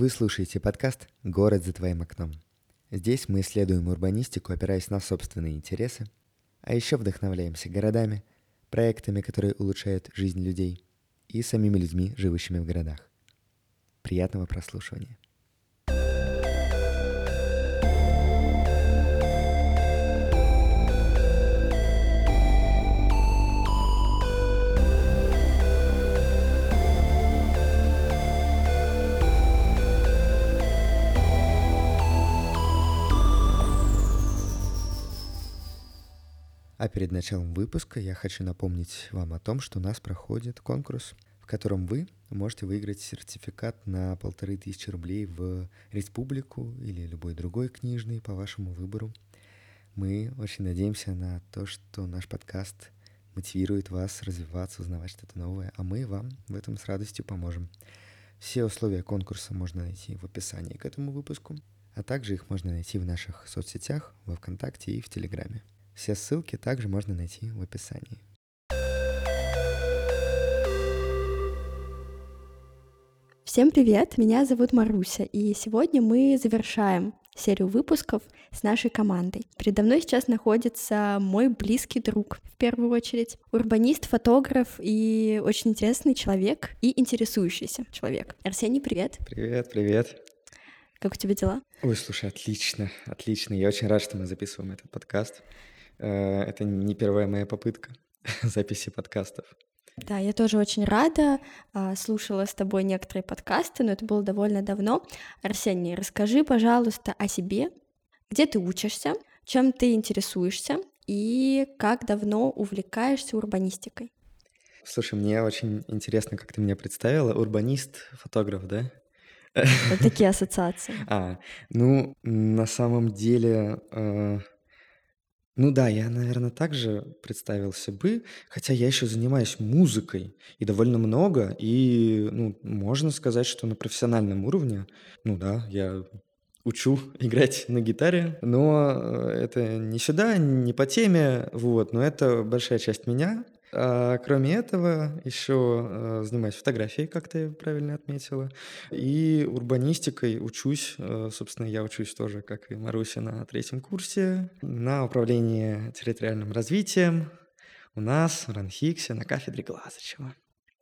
Вы слушаете подкаст «Город за твоим окном». Здесь мы исследуем урбанистику, опираясь на собственные интересы, а еще вдохновляемся городами, проектами, которые улучшают жизнь людей, и самими людьми, живущими в городах. Приятного прослушивания. А перед началом выпуска я хочу напомнить вам о том, что у нас проходит конкурс, в котором вы можете выиграть сертификат на полторы тысячи рублей в республику или любой другой книжный по вашему выбору. Мы очень надеемся на то, что наш подкаст мотивирует вас развиваться, узнавать что-то новое, а мы вам в этом с радостью поможем. Все условия конкурса можно найти в описании к этому выпуску, а также их можно найти в наших соцсетях, во Вконтакте и в Телеграме. Все ссылки также можно найти в описании. Всем привет, меня зовут Маруся, и сегодня мы завершаем серию выпусков с нашей командой. Передо мной сейчас находится мой близкий друг, в первую очередь, урбанист, фотограф и очень интересный человек и интересующийся человек. Арсений, привет. Привет, привет. Как у тебя дела? Ой, слушай, отлично, отлично. Я очень рад, что мы записываем этот подкаст. Э, это не первая моя попытка записи подкастов. Да, я тоже очень рада. А, слушала с тобой некоторые подкасты, но это было довольно давно. Арсений, расскажи, пожалуйста, о себе. Где ты учишься, чем ты интересуешься и как давно увлекаешься урбанистикой? Слушай, мне очень интересно, как ты меня представила. Урбанист, фотограф, да? Вот такие ассоциации. А, ну, на самом деле, э, ну да, я, наверное, также представился бы, хотя я еще занимаюсь музыкой и довольно много, и, ну, можно сказать, что на профессиональном уровне, ну да, я учу играть на гитаре, но э, это не сюда, не по теме, вот, но это большая часть меня, а, кроме этого, еще э, занимаюсь фотографией, как ты правильно отметила, и урбанистикой учусь. Э, собственно, я учусь тоже, как и Маруся, на третьем курсе на управление территориальным развитием у нас в Ранхиксе на кафедре Глазычева.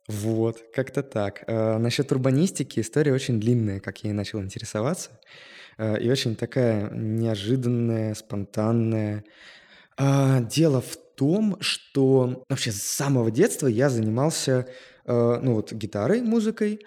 Вот, как-то так. А, насчет урбанистики история очень длинная, как я и начал интересоваться, э, и очень такая неожиданная, спонтанная. А, дело в том, что вообще с самого детства я занимался, э, ну вот, гитарой, музыкой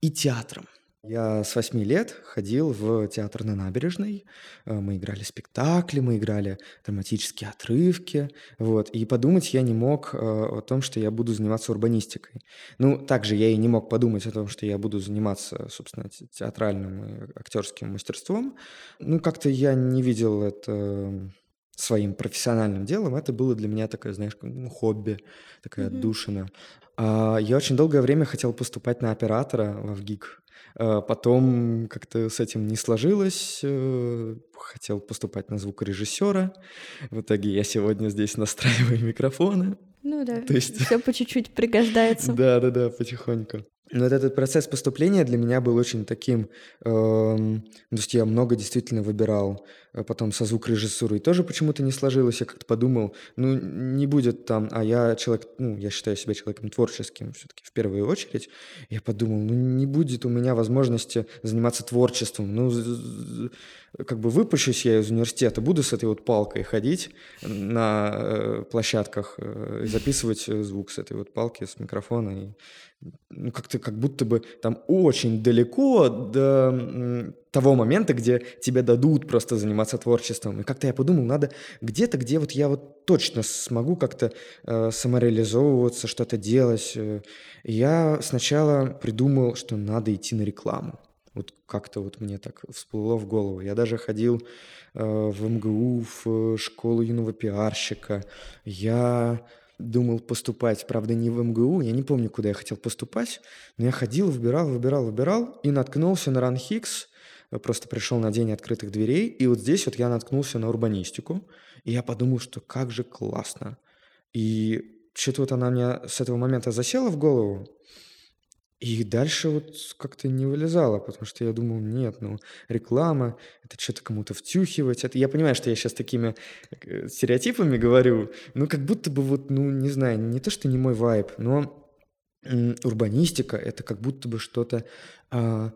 и театром. Я с восьми лет ходил в театр на набережной. Э, мы играли спектакли, мы играли драматические отрывки. Вот. И подумать я не мог э, о том, что я буду заниматься урбанистикой. Ну, также я и не мог подумать о том, что я буду заниматься, собственно, театральным и актерским мастерством. Ну, как-то я не видел это своим профессиональным делом, это было для меня такое, знаешь, ну, хобби, такая mm-hmm. отдушина. А, я очень долгое время хотел поступать на оператора в ВГИК. А, потом как-то с этим не сложилось. Э, хотел поступать на звукорежиссера. В итоге я сегодня здесь настраиваю микрофоны. Ну да, То есть... все по чуть-чуть пригождается. Да, да, да, потихоньку. Вот этот процесс поступления для меня был очень таким, эм, то есть я много действительно выбирал, э, потом со звукорежиссурой тоже почему-то не сложилось, я как-то подумал, ну не будет там, а я человек, ну я считаю себя человеком творческим все-таки в первую очередь, я подумал, ну не будет у меня возможности заниматься творчеством, ну как бы выпущусь я из университета, буду с этой вот палкой ходить на э, площадках э, записывать э, звук с этой вот палки, с микрофона. И, ну, как-то как будто бы там очень далеко до того момента, где тебе дадут просто заниматься творчеством. И как-то я подумал, надо где-то, где вот я вот точно смогу как-то э, самореализовываться, что-то делать. Я сначала придумал, что надо идти на рекламу. Вот как-то вот мне так всплыло в голову. Я даже ходил э, в МГУ, в школу юного пиарщика. Я думал поступать, правда, не в МГУ, я не помню, куда я хотел поступать, но я ходил, выбирал, выбирал, выбирал и наткнулся на Ранхикс, просто пришел на день открытых дверей, и вот здесь вот я наткнулся на урбанистику, и я подумал, что как же классно. И что-то вот она мне с этого момента засела в голову, И дальше вот как-то не вылезало, потому что я думал: "Нет, ну, реклама- это чё-то кому-то втюхивать". Это я понимаю, что я щас такими, э, стереотипами говорю, но как будто бы вот, ну, не знаю, не то, что не мой вайб, но, урбанистика- это как будто бы что-то, а,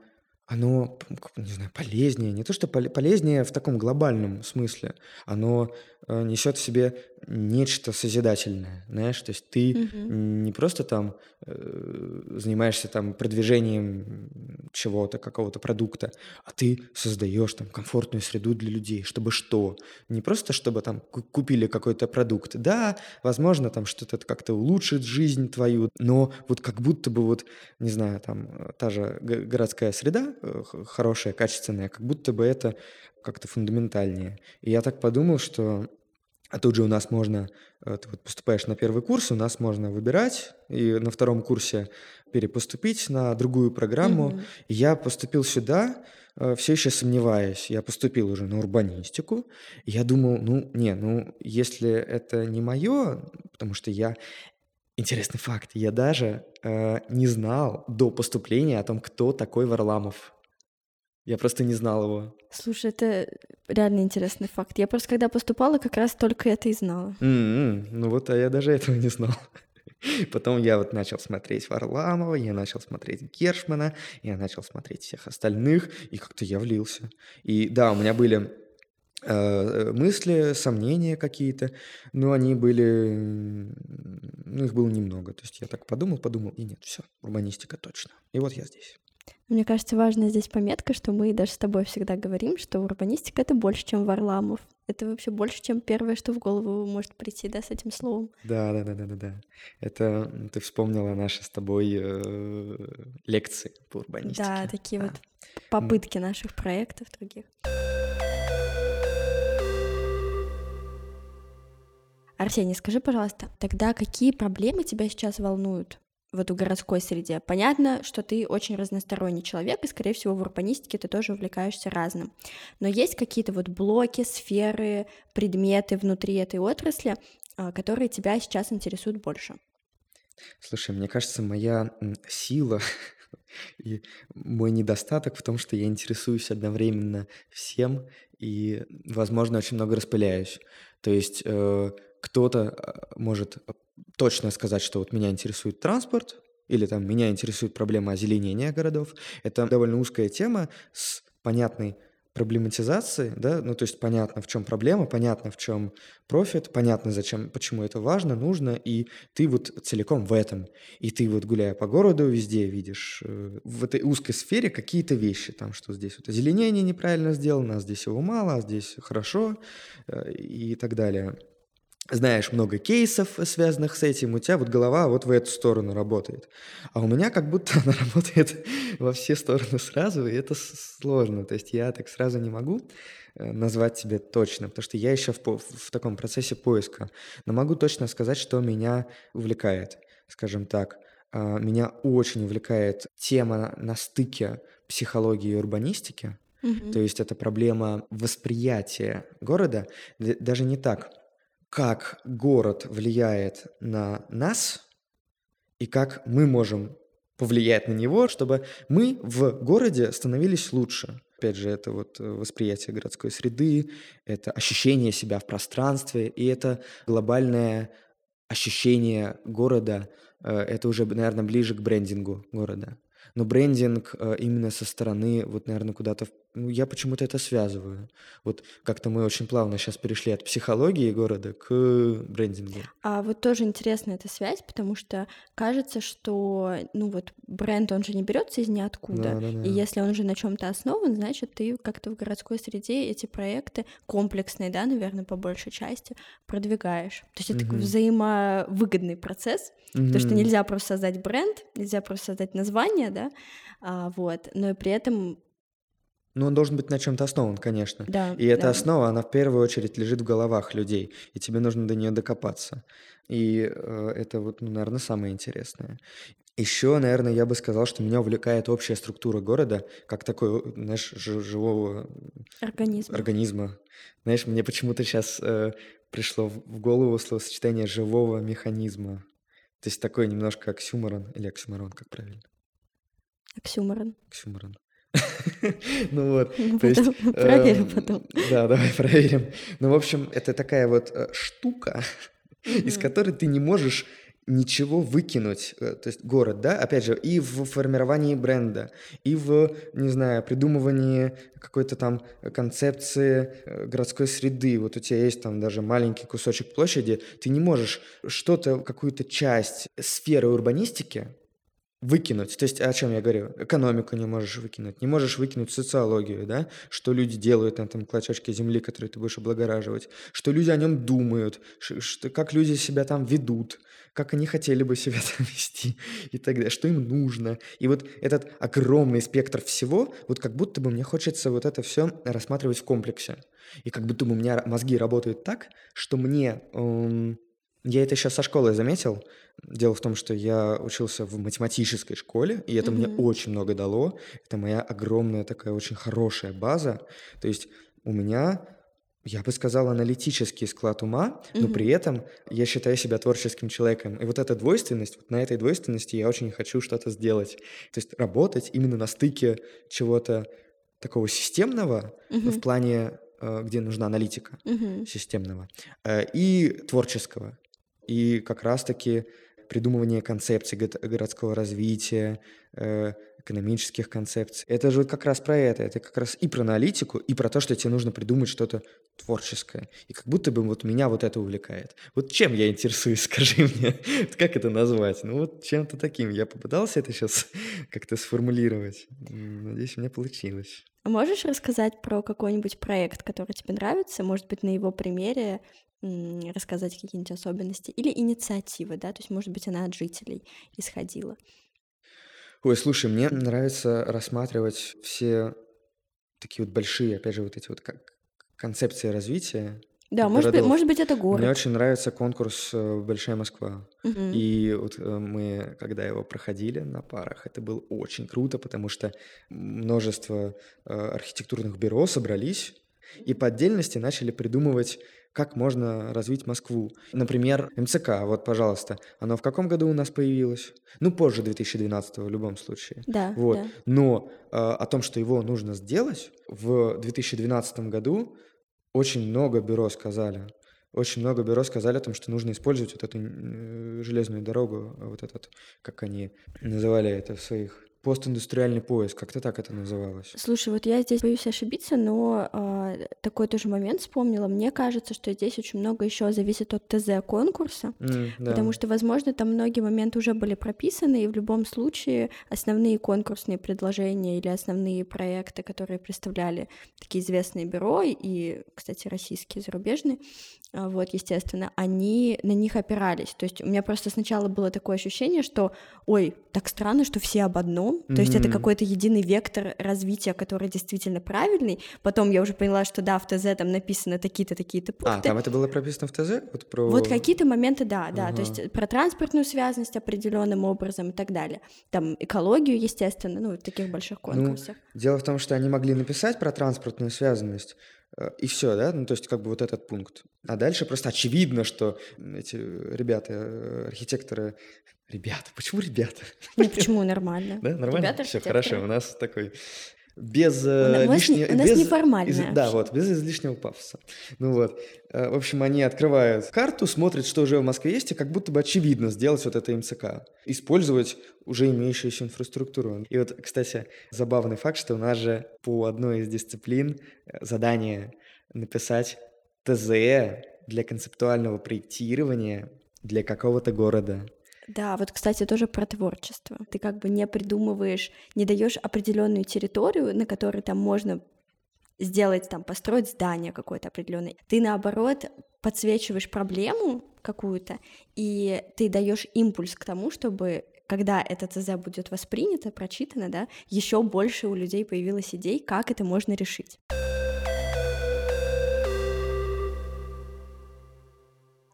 оно, не знаю, полезнее. Не то, что поле полезнее в таком глобальном смысле. Оно, э, несёт в себе нечто созидательное, знаешь. То есть ты Мгм. не просто там, э, занимаешься там продвижением чего-то, какого-то продукта, а ты создаёшь там комфортную среду для людей. Чтобы что? Не просто чтобы там ку купили какой-то продукт. Да, возможно, там что-то как-то улучшит жизнь твою, но вот как будто бы вот, не знаю, там, э, та же го городская среда, э, хорошая, качественная, как будто бы это как-то фундаментальнее. И я так подумал, что а тут же у нас можно, э, ты вот поступаешь на 1 курс, у нас можно выбирать и на 2 курсе перепоступить на другую программу. И я поступил сюда, э, всё ещё сомневаясь. Я поступил уже на урбанистику. Я думал: "Ну, не, ну, если это не моё", потому что я интересный факт: я даже, э, не знал до поступления о том, кто такой Варламов. Я просто не знал его. Слушай, это реально интересный факт. Я просто когда поступала, как раз только это и знала. М. Ну вот, а я даже этого не знал. Потом я вот начал смотреть Варламова, я начал смотреть Гершмана, я начал смотреть всех остальных, и как-то я влился. И да, у меня были, э, мысли, сомнения какие-то, но они были, ну, их было немного. То есть я так подумал, подумал, и нет, всё, урбанистика точно. И вот я здесь. Мне кажется, важная здесь пометка, что мы даже с тобой всегда говорим, что урбанистика- это больше, чем Варламов. Это вообще больше, чем первое, что в голову может прийти, да, с этим словом. Да да да да да да. Это, ты вспомнила наши с тобой, э, лекции по Да, урбанистике. такие вот Да. М. попытки наших проектов других. Арсений, скажи, пожалуйста, тогда какие проблемы тебя сейчас волнуют вот в городской среде? Понятно, что ты очень разносторонний человек, и, скорее всего, в урбанистике ты тоже увлекаешься разным. Но есть какие-то вот блоки, сферы, предметы внутри этой отрасли, а, которые тебя сейчас интересуют больше? Слушай, мне кажется, моя, сила и мой недостаток в том, что я интересуюсь одновременно всем и, возможно, очень много распыляюсь. То есть, э, кто-то, а, может, точно сказать, что вот меня интересует транспорт или там меня интересует проблема озеленения городов. Это довольно узкая тема с понятной проблематизацией, да. Ну, то есть понятно, в чём проблема, понятно, в чём профит, понятно, зачем, почему это важно, нужно, и ты вот целиком в этом. И ты вот, гуляя по городу, везде видишь, э, в этой узкой сфере какие-то вещи, там, что здесь вот озеленение неправильно сделано, а здесь его мало, а здесь хорошо, э, и так далее. Знаешь много кейсов, связанных с этим, у тя вот голова вот в эту сторону работает. А у меня как будто она работает во все стороны сразу, и это сложно. То есть я так сразу не могу, э, назвать тебе точно, потому что я ещё в в таком процессе поиска. Но могу точно сказать, что меня увлекает. Скажем так, а, меня очень увлекает тема на стыке психологии и урбанистики. То Мгм. есть это проблема восприятия города. Даже не так: как город влияет на нас и как мы можем повлиять на него, чтобы мы в городе становились лучше. Опять же, это вот, восприятие городской среды, это ощущение себя в пространстве, и это глобальное ощущение города. Э, это уже, б наверно, ближе к брендингу города. Но брендинг, э, именно со стороны вот, наверно, куда-то ну, я почему-то это связываю. Вот как-то мы очень плавно щас перешли от психологии города к брендингу. А вот тоже интересная эта связь, потому что кажется, что, ну, вот бренд, он же не берётся из ниоткуда. И Да-да-да. если он уже на чём-то основан, значит, ты как-то в городской среде эти проекты комплексные, да, наверно, по большей части, продвигаешь. То есть это такой Мгм. взаимовыгодный процесс, потому что нельзя просто создать бренд, нельзя просто создать название, да, а, вот, но и при этом Ну, он должен быть на чём-то основан, конечно. Да, И эта да. основа, она в первую очередь лежит в головах людей, и тебе нужно до неё докопаться. И, э, это вот, ну, наверно, самое интересное. Ещё, наверно, я бы сказал, что меня увлекает общая структура города как такой, знаешь, жи живого, Организма. организма. Знаешь, мне почему-то щас, э, пришло в в голову словосочетание "живого механизма". То есть такой немножко оксюморон или оксюморон, как правильно? Оксюморон. Оксюморон. Ну вот, Ну, то есть... потом проверим потом. Да, давай проверим. Ну, в общем, это такая вот э, штука, из которой ты не можешь ничего выкинуть. Э, То есть город, да, опять же, и в формировании бренда, и в, не знаю, придумывании какой-то там концепции э, городской среды. Вот у тебя есть там даже маленький кусочек площади, ты не можешь что-то, какую-то часть сферы урбанистики Выкинуть. То есть о чем я говорю? Экономику не можешь выкинуть, не можешь выкинуть социологию, да? Что люди делают на этом клочочке земли, который ты будешь облагораживать, что люди о нем думают, что, как люди себя там ведут, как они хотели бы себя там вести и так далее, что им нужно. И вот этот огромный спектр всего, вот как будто бы мне хочется вот это все рассматривать в комплексе. И как будто бы у меня мозги работают так, что мне... эм, я это еще со школы заметил. Дело в том, что я учился в математической школе, и это мне Мгм. очень много дало. Это моя огромная такая очень хорошая база. То есть у меня, я бы сказал, аналитический склад ума, но Мгм. при этом я считаю себя творческим человеком. И вот эта двойственность, вот на этой двойственности я очень хочу что-то сделать. То есть работать именно на стыке чего-то такого системного, ну, в плане, э, где нужна аналитика Мгм. системного, э, и творческого. И как раз-таки придумывание концепций городского развития, э, экономических концепций. Это же вот как раз про это. Это как раз и про аналитику, и про то, что тебе нужно придумать что-то творческое. И как будто бы вот меня вот это увлекает. Вот чем я интересуюсь, скажи мне, как это назвать? Ну вот чем-то таким. Я попытался это сейчас как-то сформулировать. Надеюсь, у меня получилось. Можешь рассказать про какой-нибудь проект, который тебе нравится? Может быть, на его примере рассказать какие-нибудь особенности? Или инициативы, да? То есть, может быть, она от жителей исходила. Ой, слушай, мне нравится рассматривать все такие вот большие, опять же, вот эти вот как концепции развития Да, может быть, может быть, это Мне город. очень нравится конкурс э, «Большая Москва». Мгм. И вот э, мы, когда его проходили на парах, это было очень круто, потому что множество э, архитектурных бюро собрались и по отдельности начали придумывать, как можно развить Москву. Например, МЦК, вот, пожалуйста, оно в каком году у нас появилось? Ну, позже 2012 в любом случае. Да, Вот. да. Но э, о том, что его нужно сделать, в 2012 году очень много бюро сказали. Очень много бюро сказали о том, что нужно использовать вот эту железную дорогу, вот этот, как они называли это в своих постиндустриальный пояс, как-то так это называлось. Слушай, вот я здесь боюсь ошибиться, но а, такой тоже момент вспомнила. Мне кажется, что здесь очень много еще зависит от ТЗ конкурса, М, да. потому что, возможно, там многие моменты уже были прописаны, и в любом случае основные конкурсные предложения или основные проекты, которые представляли такие известные бюро, и, кстати, российские, зарубежные, а, вот, естественно, они на них опирались. То есть у меня просто сначала было такое ощущение, что, ой, так странно, что все об одном, то есть это какой-то единый вектор развития, который действительно правильный. Потом я уже поняла, что да, в ТЗ там написано такие-то, такие-то А, пункты. там это было прописано в ТЗ? Вот про... Вот какие-то моменты, да, да, то Ага. есть про транспортную связанность определенным образом и так далее. Там экологию, естественно, ну, в таких больших Ну, конкурсах. дело в том, что они могли написать про транспортную связанность, э, и все, да, ну, то есть как бы вот этот пункт. А дальше просто очевидно, что эти ребята, э, архитекторы... Ребята, почему ребята? Ну, почему нормально? Да, нормально? Ребята Все хорошо, у нас такой без э, у лишнего... у нас без- неформальное из- Да, вот, без излишнего пафоса. Ну вот, э, в общем, они открывают карту, смотрят, что уже в Москве есть, и как будто бы очевидно сделать вот это МЦК. Использовать уже имеющуюся инфраструктуру. И вот, кстати, забавный факт, что у нас же по одной из дисциплин э, задание написать ТЗ для концептуального проектирования для какого-то города. Да, вот, кстати, тоже про творчество. Ты как бы не придумываешь, не даешь определенную территорию, на которой там можно сделать, там, построить здание какое-то определенное. Ты, наоборот, подсвечиваешь проблему какую-то, и ты даешь импульс к тому, чтобы когда это ТЗ будет воспринято, прочитано, да, еще больше у людей появилось идей, как это можно решить.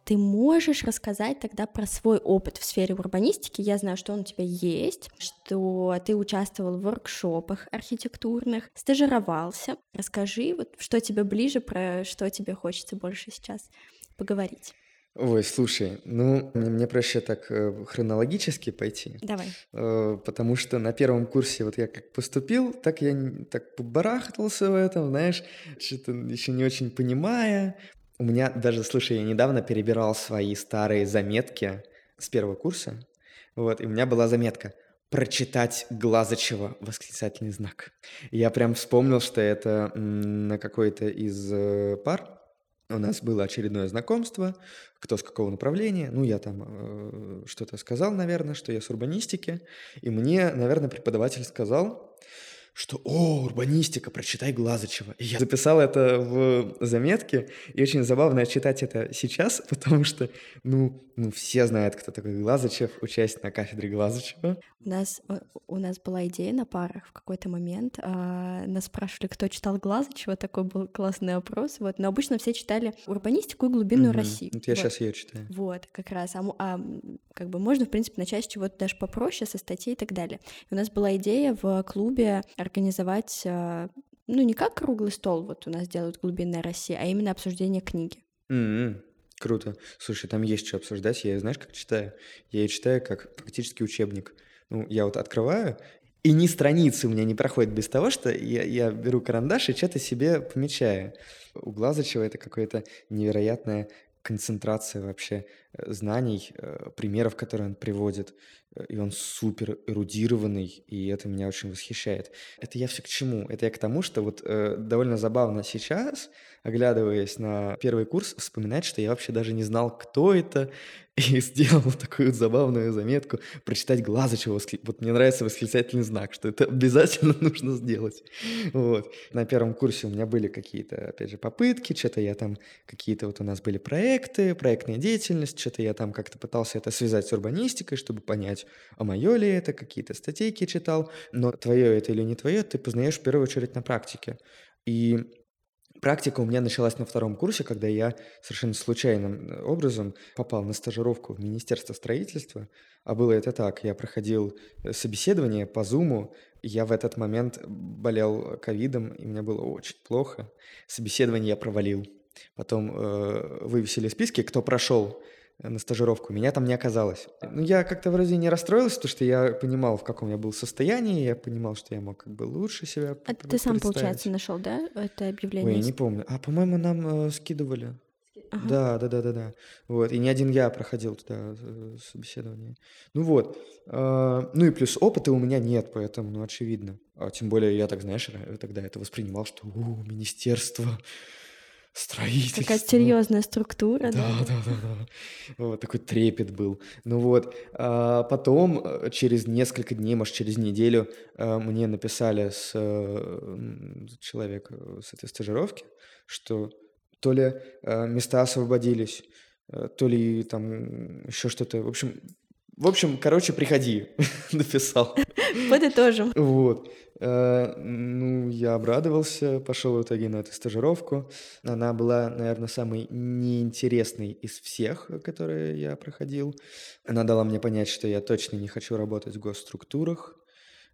Ты можешь рассказать тогда про свой опыт в сфере урбанистики. Я знаю, что он у тебя есть, что ты участвовал в воркшопах архитектурных, стажировался. Расскажи, вот что тебе ближе, про что тебе хочется больше сейчас поговорить. Ой, слушай, ну, мне проще так, э, хронологически пойти, Давай. э, потому что на первом курсе вот я как поступил, так я так побарахтался в этом, знаешь, что-то еще не очень понимая. У меня даже, слушай, я недавно перебирал свои старые заметки с первого курса, вот, и у меня была заметка: "Прочитать Глазычева!" Восклицательный знак. Я прям вспомнил, что это, на какой-то из, э, пар у нас было очередное знакомство, кто с какого направления. Ну, я там, э, что-то сказал, наверное, что я с урбанистики. И мне, наверное, преподаватель сказал, что «О, урбанистика, прочитай Глазычева». И я записал это в заметке, и очень забавно читать это сейчас, потому что, ну, ну все знают, кто такой Глазычев, участник на кафедре Глазычева. У нас, э, у нас была идея на парах в какой-то момент. а, Нас спрашивали, кто читал Глазычева, такой был классный опрос. Вот. Но обычно все читали урбанистику и глубинную Мгм. Россию. Вот я Вот. сейчас ее читаю. Вот, как раз. А, а, как бы можно, в принципе, начать с чего-то даже попроще, со статей и так далее. И у нас была идея в клубе организовать, а, ну, не как круглый стол, вот у нас делают «Глубинная Россия», а именно обсуждение книги. М, Круто. Слушай, там есть что обсуждать. Я ее, знаешь, как читаю? Я ее читаю как фактически учебник. Ну, я вот открываю, и ни страницы у меня не проходит без того, что я, я беру карандаш и что-то себе помечаю. У Глазычева это какая-то невероятная концентрация вообще э, знаний, э, примеров, которые он приводит. Э, И он супер эрудированный, и это меня очень восхищает. Это я все к чему? Это я к тому, что вот довольно забавно сейчас, оглядываясь на первый курс, вспоминать, что я вообще даже не знал, кто это, и сделал такую забавную заметку прочитать Глазычева. воскли- Вот мне нравится восклицательный знак, что это обязательно нужно сделать. Вот. На первом курсе у меня были какие-то, опять же, попытки, что-то я там, какие-то вот у нас были проекты, проектная деятельность, что-то я там как-то пытался это связать с урбанистикой, чтобы понять, а мое ли это, какие-то статейки читал, но твое это или не твое, ты познаешь в первую очередь на практике. И Практика у меня началась на втором курсе, когда я совершенно случайным э, образом попал на стажировку в Министерство строительства. А было это так, я проходил э, собеседование по Зуму, я в этот момент болел ковидом, и мне было очень плохо. Собеседование я провалил. Потом э, вывесили списки, кто прошел на стажировку, меня там не оказалось. Ну, я как-то вроде не расстроился, потому что я понимал, в каком я был состоянии, я понимал, что я мог как бы лучше себя А ты сам, получается, нашел, да, это Ой, объявление? я не помню. А, по-моему, нам э, скидывали. Ага. Да, да, да, да, да. Вот. И не один я проходил туда э, собеседование. Ну вот. А, ну и плюс опыта у меня нет, поэтому, ну, очевидно. А тем более я так, знаешь, тогда это воспринимал, что у, министерство строительства. Какая-то серьезная структура, да? Да, да, да, да. Вот такой трепет был. Ну вот, а потом, э, через несколько дней, может, через неделю, э, мне написали с э, человек с этой стажировки, что то ли места освободились, то ли там еще что-то. В общем, в общем, короче, приходи, написал. Подытожим. Вот. Э, Ну, я обрадовался, пошел в итоге на эту стажировку. Она была, наверное, самой неинтересной из всех, которые я проходил. Она дала мне понять, что я точно не хочу работать в госструктурах.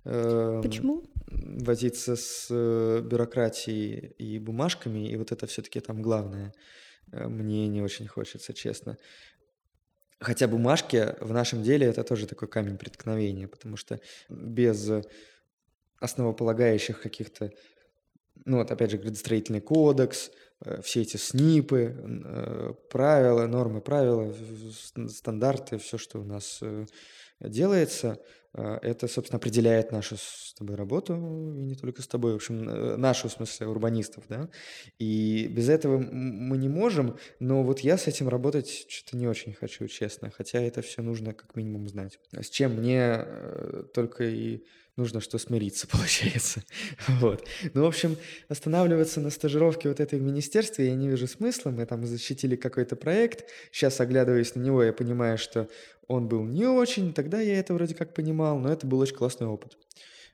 Эм, Почему? Возиться с э, бюрократией и бумажками, и вот это все-таки там главное. Э, Мне не очень хочется, честно. Хотя бумажки в нашем деле это тоже такой камень преткновения, потому что без основополагающих каких-то, ну вот опять же, градостроительный кодекс, э, все эти СНИПы, э, правила, нормы, правила, стандарты, все, что у нас э, делается, это, собственно, определяет нашу с тобой работу, и не только с тобой, в общем, э, нашу, в смысле, урбанистов, да, и без этого мы не можем, но вот я с этим работать что-то не очень хочу, честно, хотя это все нужно как минимум знать. С чем мне э, только и нужно что смириться, получается. Вот. Ну, в общем, останавливаться на стажировке вот этой в министерстве я не вижу смысла. Мы там защитили какой-то проект. Сейчас, оглядываясь на него, я понимаю, что он был не очень. Тогда я это вроде как понимал, но это был очень классный опыт.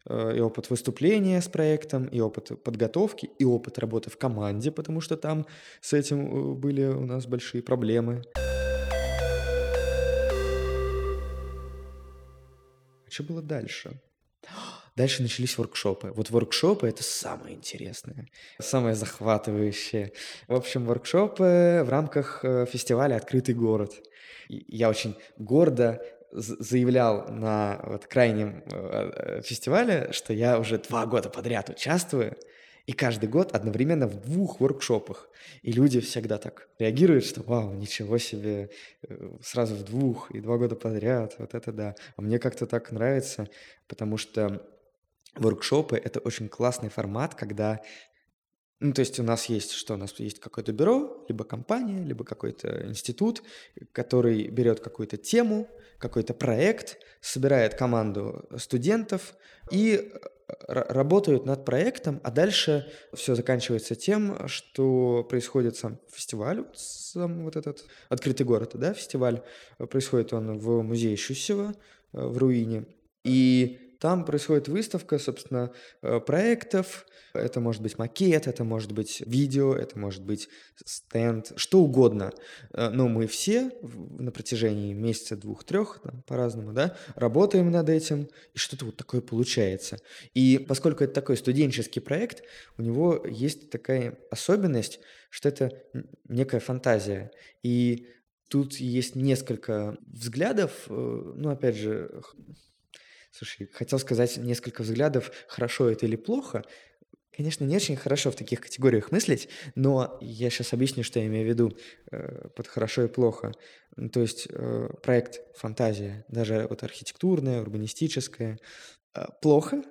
Э, И опыт выступления с проектом, и опыт подготовки, и опыт работы в команде, потому что там с этим э, были у нас большие проблемы. А что было дальше? Дальше начались воркшопы. Вот воркшопы — это самое интересное, самое захватывающее. В общем, воркшопы в рамках э, фестиваля «Открытый город». Я очень гордо заявлял на вот крайнем э, фестивале, что я уже два года подряд участвую, и каждый год одновременно в двух воркшопах. И люди всегда так реагируют, что вау, ничего себе, э, сразу в двух и два года подряд, вот это да. А мне как-то так нравится, потому что воркшопы — это очень классный формат, когда ну, то есть у нас есть что? У нас есть какое-то бюро, либо компания, либо какой-то институт, который берет какую-то тему, какой-то проект, собирает команду студентов и работают над проектом, а дальше все заканчивается тем, что происходит сам фестиваль, сам вот этот открытый город, да, фестиваль. Происходит он в музее Щусева, э, в руине. И там происходит выставка, собственно, э, проектов. Это может быть макет, это может быть видео, это может быть стенд, что угодно. Э, но мы все на протяжении месяца, двух, трех, по-разному, да, работаем над этим, и что-то вот такое получается. И поскольку это такой студенческий проект, у него есть такая особенность, что это некая фантазия. И тут есть несколько взглядов, э, ну, опять же, Слушай, хотел сказать несколько взглядов, хорошо это или плохо. Конечно, не очень хорошо в таких категориях мыслить, но я сейчас объясню, что я имею в виду э, под хорошо и плохо. То есть э, проект фантазия, даже вот архитектурная, урбанистическая, э, плохо.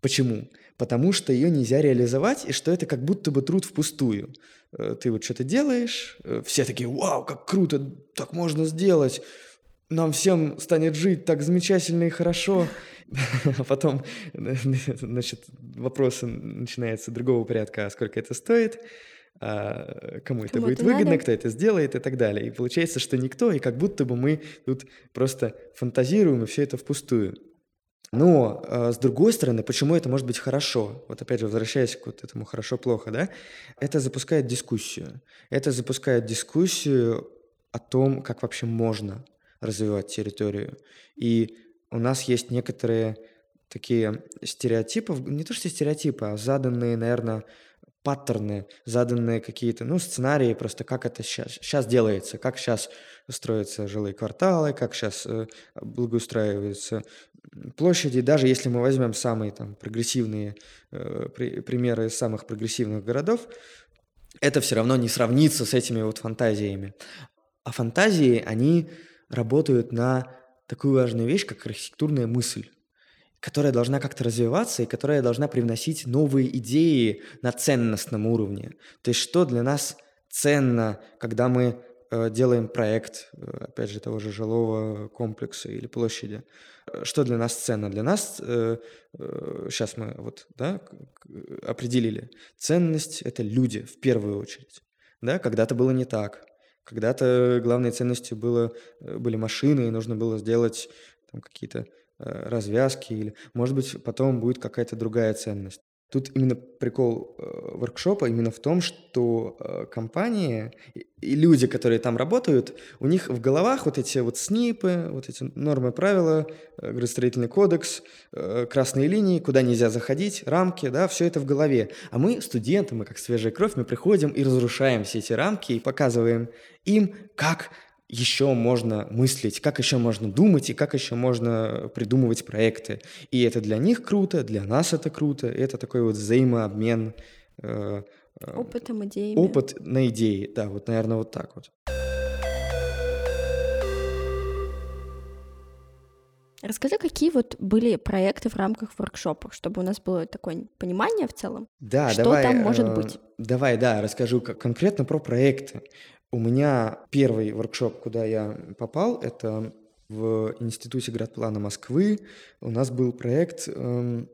Почему? Потому что ее нельзя реализовать, и что это как будто бы труд впустую. Ты вот что-то делаешь, все такие, вау, как круто, так можно сделать нам всем станет жить так замечательно и хорошо. А потом, значит, вопросы начинаются другого порядка, а сколько это стоит, а кому это будет выгодно, надо. кто это сделает и так далее. И получается, что никто, и как будто бы мы тут просто фантазируем, и все это впустую. Но, э, с другой стороны, почему это может быть хорошо? Вот опять же, возвращаясь к вот этому хорошо-плохо, да? Это запускает дискуссию. Это запускает дискуссию о том, как вообще можно развивать территорию. И у нас есть некоторые такие стереотипы, не то что стереотипы, а заданные, наверное, паттерны, заданные какие-то, ну, сценарии просто, как это сейчас, сейчас делается, как сейчас строятся жилые кварталы, как сейчас э, благоустраиваются площади. Даже если мы возьмем самые там прогрессивные э, при, примеры самых прогрессивных городов, это все равно не сравнится с этими вот фантазиями. А фантазии, они работают на такую важную вещь, как архитектурная мысль, которая должна как-то развиваться и которая должна привносить новые идеи на ценностном уровне. То есть что для нас ценно, когда мы э, делаем проект, э, опять же, того же жилого комплекса или площади. Что для нас ценно? Для нас, э, э, сейчас мы вот, да, определили, ценность – это люди в первую очередь. Да, когда-то было не так. Когда-то главной ценностью было, э, были машины, и нужно было сделать там какие-то э, развязки, или, может быть, потом будет какая-то другая ценность. Тут именно прикол э, воркшопа именно в том, что э, компании и люди, которые там работают, у них в головах вот эти вот СНИПы, вот эти нормы, правила, э, градостроительный кодекс, э, красные линии, куда нельзя заходить, рамки, да, все это в голове. А мы, студенты, мы как свежая кровь, мы приходим и разрушаем все эти рамки и показываем им, как еще можно мыслить, как еще можно думать и как еще можно придумывать проекты. И это для них круто, для нас это круто, и это такой вот взаимообмен. Э, э, Опытом, идеями. Опыт на идеи, да, вот, наверное, вот так вот. Расскажи, какие вот были проекты в рамках воркшопа, чтобы у нас было такое понимание в целом, да, что давай, там может э, быть. Давай, да, расскажу конкретно про проекты. У меня первый воркшоп, куда я попал, это в Институте градплана Москвы. У нас был проект, эм,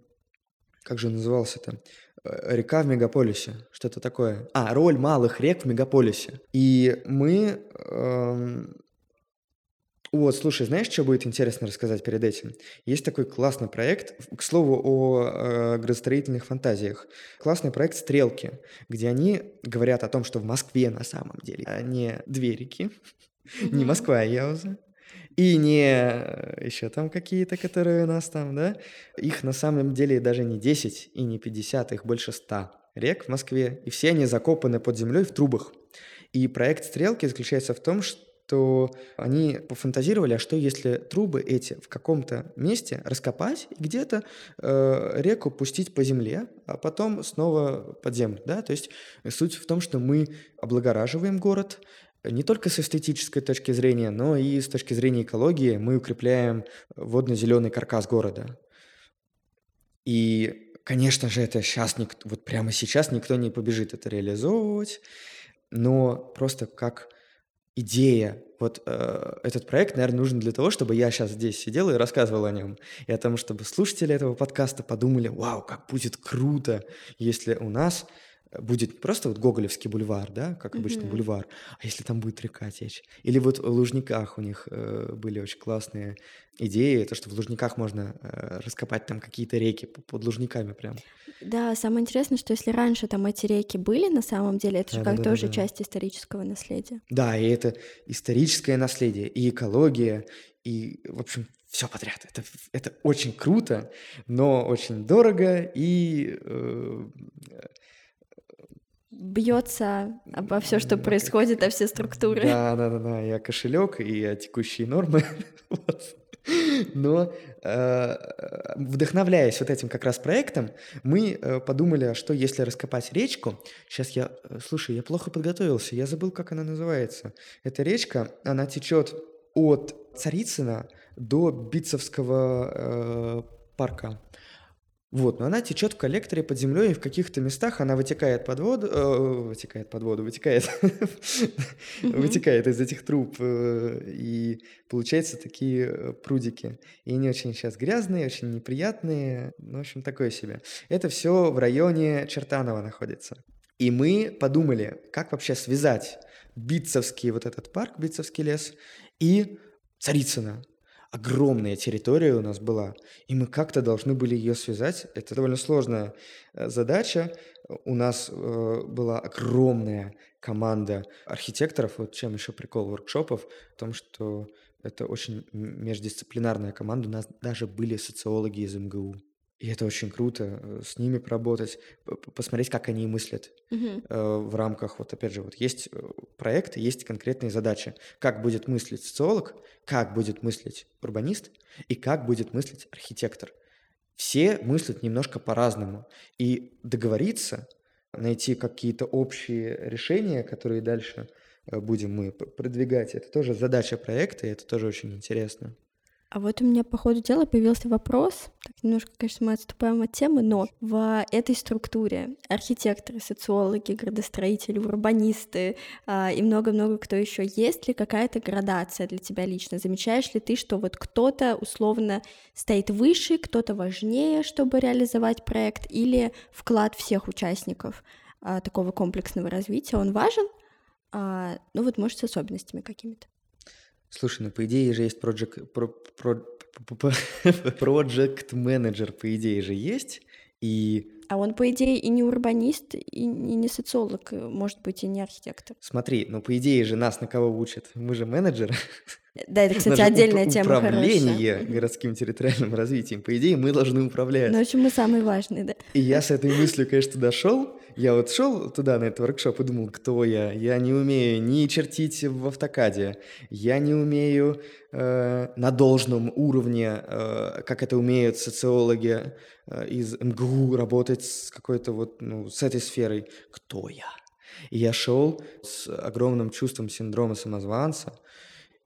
как же назывался это? Э, Река в мегаполисе, что-то такое. А, роль малых рек в мегаполисе. И мы эм, вот, слушай, знаешь, что будет интересно рассказать перед этим? Есть такой классный проект, к слову, о э, градостроительных фантазиях. Классный проект «Стрелки», где они говорят о том, что в Москве на самом деле а не две реки, не Москва, а Яуза. и не э, еще там какие-то, которые у нас там, да, их на самом деле даже не 10 и не 50, их больше 100 рек в Москве, и все они закопаны под землей в трубах. И проект «Стрелки» заключается в том, что они пофантазировали, а что если трубы эти в каком-то месте раскопать и где-то э, реку пустить по земле, а потом снова под землю, да? То есть суть в том, что мы облагораживаем город, не только с эстетической точки зрения, но и с точки зрения экологии мы укрепляем водно-зеленый каркас города. И, конечно же, это сейчас, вот прямо сейчас никто не побежит это реализовывать, но просто как идея, вот э, этот проект, наверное, нужен для того, чтобы я сейчас здесь сидел и рассказывал о нем, и о том, чтобы слушатели этого подкаста подумали, вау, как будет круто, если у нас будет не просто вот Гоголевский бульвар, да, как обычно Мгм. бульвар, а если там будет река течь. Или вот в Лужниках у них э, были очень классные идеи, то, что в Лужниках можно э, раскопать там какие-то реки под Лужниками прям. Да, самое интересное, что если раньше там эти реки были, на самом деле, это же как тоже Да-да-да-да. часть исторического наследия. Да, и это историческое наследие, и экология, и, в общем, все подряд. Это, это очень круто, но очень дорого и э, Бьется обо все, что как- происходит, о все структуры. Да, да, да, да, и о кошелек, и о текущие нормы. Вот. Но э, вдохновляясь вот этим как раз проектом, мы э, подумали, а что если раскопать речку? Сейчас я, э, слушай, я плохо подготовился, я забыл, как она называется. Эта речка, она течет от Царицына до Битцевского э, парка. Вот, но она течет в коллекторе под землей, и в каких-то местах она вытекает под воду, э, вытекает под воду, вытекает, вытекает из этих труб, э, и получаются такие э, прудики. И они очень сейчас грязные, очень неприятные, ну, в общем, такое себе. Это все в районе Чертанова находится. И мы подумали, как вообще связать Битцевский вот этот парк, Битцевский лес, и Царицына. Огромная территория у нас была, и мы как-то должны были ее связать. Это довольно сложная э, задача. У нас э, была огромная команда архитекторов. Вот чем еще прикол воркшопов, в том, что это очень междисциплинарная команда. У нас даже были социологи из МГУ. И это очень круто, э, с ними поработать, посмотреть, как они мыслят э, в рамках, вот опять же, вот есть э, проекты, есть конкретные задачи. Как будет мыслить социолог, как будет мыслить урбанист и как будет мыслить архитектор. Все мыслят немножко по-разному. И договориться, найти какие-то общие решения, которые дальше будем мы продвигать, это тоже задача проекта, и это тоже очень интересно. А вот у меня по ходу дела появился вопрос. Так, немножко, конечно, мы отступаем от темы, но в этой структуре архитекторы, социологи, градостроители, урбанисты а, и много-много кто еще, есть ли какая-то градация для тебя лично? Замечаешь ли ты, что вот кто-то условно стоит выше, кто-то важнее, чтобы реализовать проект, или вклад всех участников а, такого комплексного развития, он важен? А, ну вот, может, с особенностями какими-то. Слушай, ну по идее же есть project, про, про, project менеджер, по идее же есть, и А он, по идее, и не урбанист, и не не социолог, э, может быть, и не архитектор. смотри, ну по идее же нас на кого учат? Мы же менеджеры, Да, это, кстати, отдельная тема хорошая. управление Мгм. городским территориальным развитием. По идее, мы должны управлять. Ну, в общем, мы самые важные, да. И я с этой мыслью, конечно, дошел. Я вот шел туда, на этот воркшоп, и думал, кто я? Я не умею ни чертить в автокаде, я не умею э, на должном уровне, э, как это умеют социологи э, из МГУ, работать с какой-то вот, ну, с этой сферой. Кто я? И я шел с огромным чувством синдрома самозванца,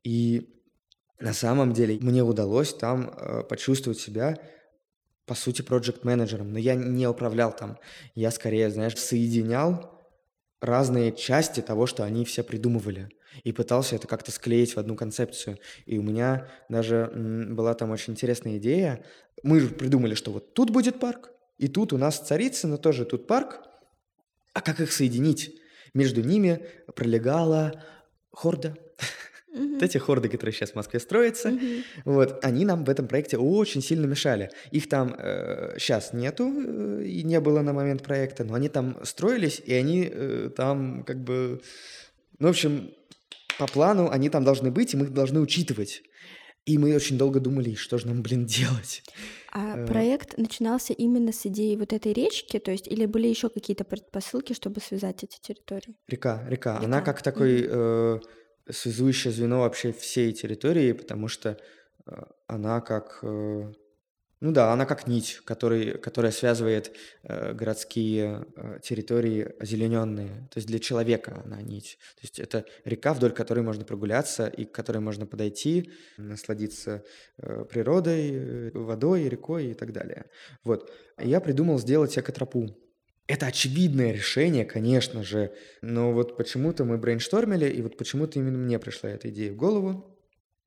и на самом деле мне удалось там э, почувствовать себя по сути, проект-менеджером, но я не управлял там. Я скорее, знаешь, соединял разные части того, что они все придумывали, и пытался это как-то склеить в одну концепцию. И у меня даже была там очень интересная идея. Мы же придумали, что вот тут будет парк, и тут у нас Царицыно тоже тут парк. А как их соединить? Между ними пролегала хорда. Мгм. Вот эти хорды, которые сейчас в Москве строятся, вот, они нам в этом проекте очень сильно мешали. Их там сейчас нету э, и не было на момент проекта, но они там строились, и они э, там как бы... Ну, в общем, по плану они там должны быть, и мы их должны учитывать. И мы очень долго думали, что же нам, блин, делать. А Э, проект начинался именно с идеи вот этой речки, то есть или были еще какие-то предпосылки, чтобы связать эти территории? Река, река. Она Река. как Мгм. такой э, связующее звено вообще всей территории, потому что э, она как, э, ну да, она как нить, который, которая связывает э, городские э, территории озелененные. То есть для человека она нить. То есть это река, вдоль которой можно прогуляться и к которой можно подойти, насладиться природой, водой, рекой и так далее. Вот. Я придумал сделать экотропу. Это очевидное решение, конечно же, но вот почему-то мы брейнштормили, и вот почему-то именно мне пришла эта идея в голову.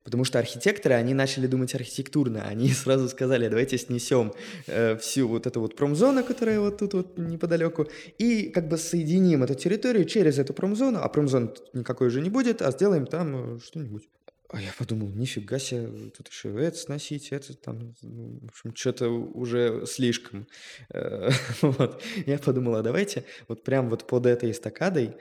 Потому что архитекторы, они начали думать архитектурно. Они сразу сказали, давайте снесем э, всю вот эту вот промзону, которая вот тут вот неподалеку, и как бы соединим эту территорию через эту промзону, а промзоны тут никакой уже не будет, а сделаем там э, что-нибудь. А я подумал, нифига себе, тут еще это сносить, это там, ну, в общем, что-то уже слишком. Э, Вот. Я подумал, а давайте вот прям вот под этой эстакадой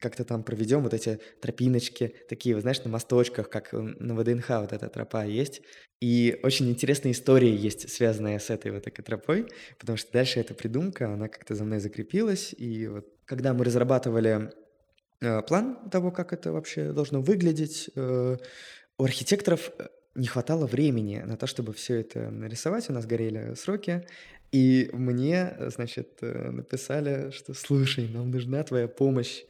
как-то там проведем вот эти тропиночки, такие, вы знаешь, на мосточках, как на ВДНХ вот эта тропа есть. И очень интересная история есть, связанная с этой вот такой тропой, потому что дальше эта придумка, она как-то за мной закрепилась. И вот когда мы разрабатывали план того, как это вообще должно выглядеть, э, у архитекторов э, не хватало времени на то, чтобы все это нарисовать, у нас горели сроки, и мне, э, значит, э, написали, что слушай, нам нужна твоя помощь,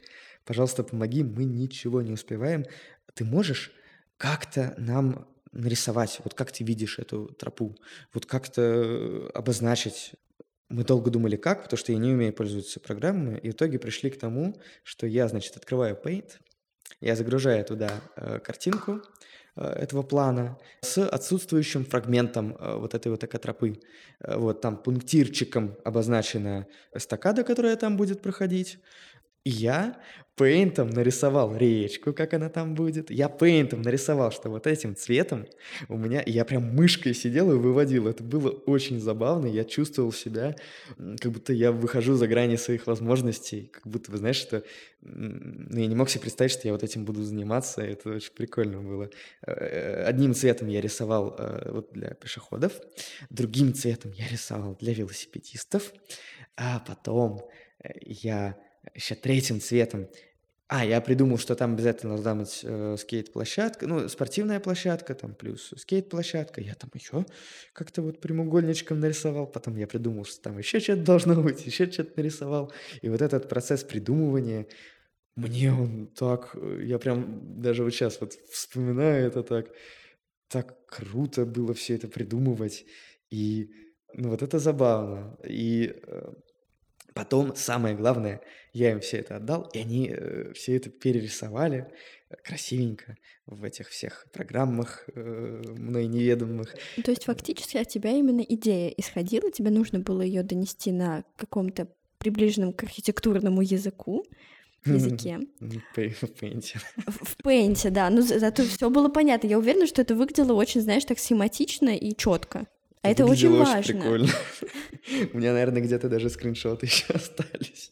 пожалуйста, помоги, мы ничего не успеваем, ты можешь как-то нам нарисовать, вот как ты видишь эту тропу, вот как-то э, обозначить. Мы долго думали, как, потому что я не умею пользоваться программами, и в итоге пришли к тому, что я, значит, открываю Paint, я загружаю туда э, картинку э, этого плана с отсутствующим фрагментом э, вот этой вот экотропы. Э, Вот там пунктирчиком обозначена эстакада, которая там будет проходить. И я пейнтом нарисовал речку, как она там будет. Я пейнтом нарисовал, что вот этим цветом у меня... Я прям мышкой сидел и выводил. Это было очень забавно. Я чувствовал себя, как будто я выхожу за грани своих возможностей. Как будто, вы знаешь, что... Ну, я не мог себе представить, что я вот этим буду заниматься. Это очень прикольно было. Э, Одним цветом я рисовал э, вот для пешеходов, другим цветом я рисовал для велосипедистов, а потом э, я еще третьим цветом а, я придумал, что там обязательно должна быть э, скейт-площадка, ну, спортивная площадка, там плюс скейт-площадка. Я там еще как-то вот прямоугольничком нарисовал. Потом я придумал, что там еще что-то должно быть, еще что-то нарисовал. И вот этот процесс придумывания, мне он так... э, Я прям даже вот сейчас вот вспоминаю это так. Так круто было все это придумывать. И ну, вот это забавно. И э, Потом, самое главное, я им все это отдал, и они э, все это перерисовали э, красивенько в этих всех программах э, мной неведомых. Ну, То есть фактически от тебя именно идея исходила, тебе нужно было ее донести на каком-то приближенном к архитектурному языку, языке. Ну, в Paint. В Paint, да. Ну, за- зато все было понятно. Я уверена, что это выглядело очень, знаешь, так схематично и четко. А это очень важно. прикольно. У меня, наверное, где-то даже скриншоты еще остались.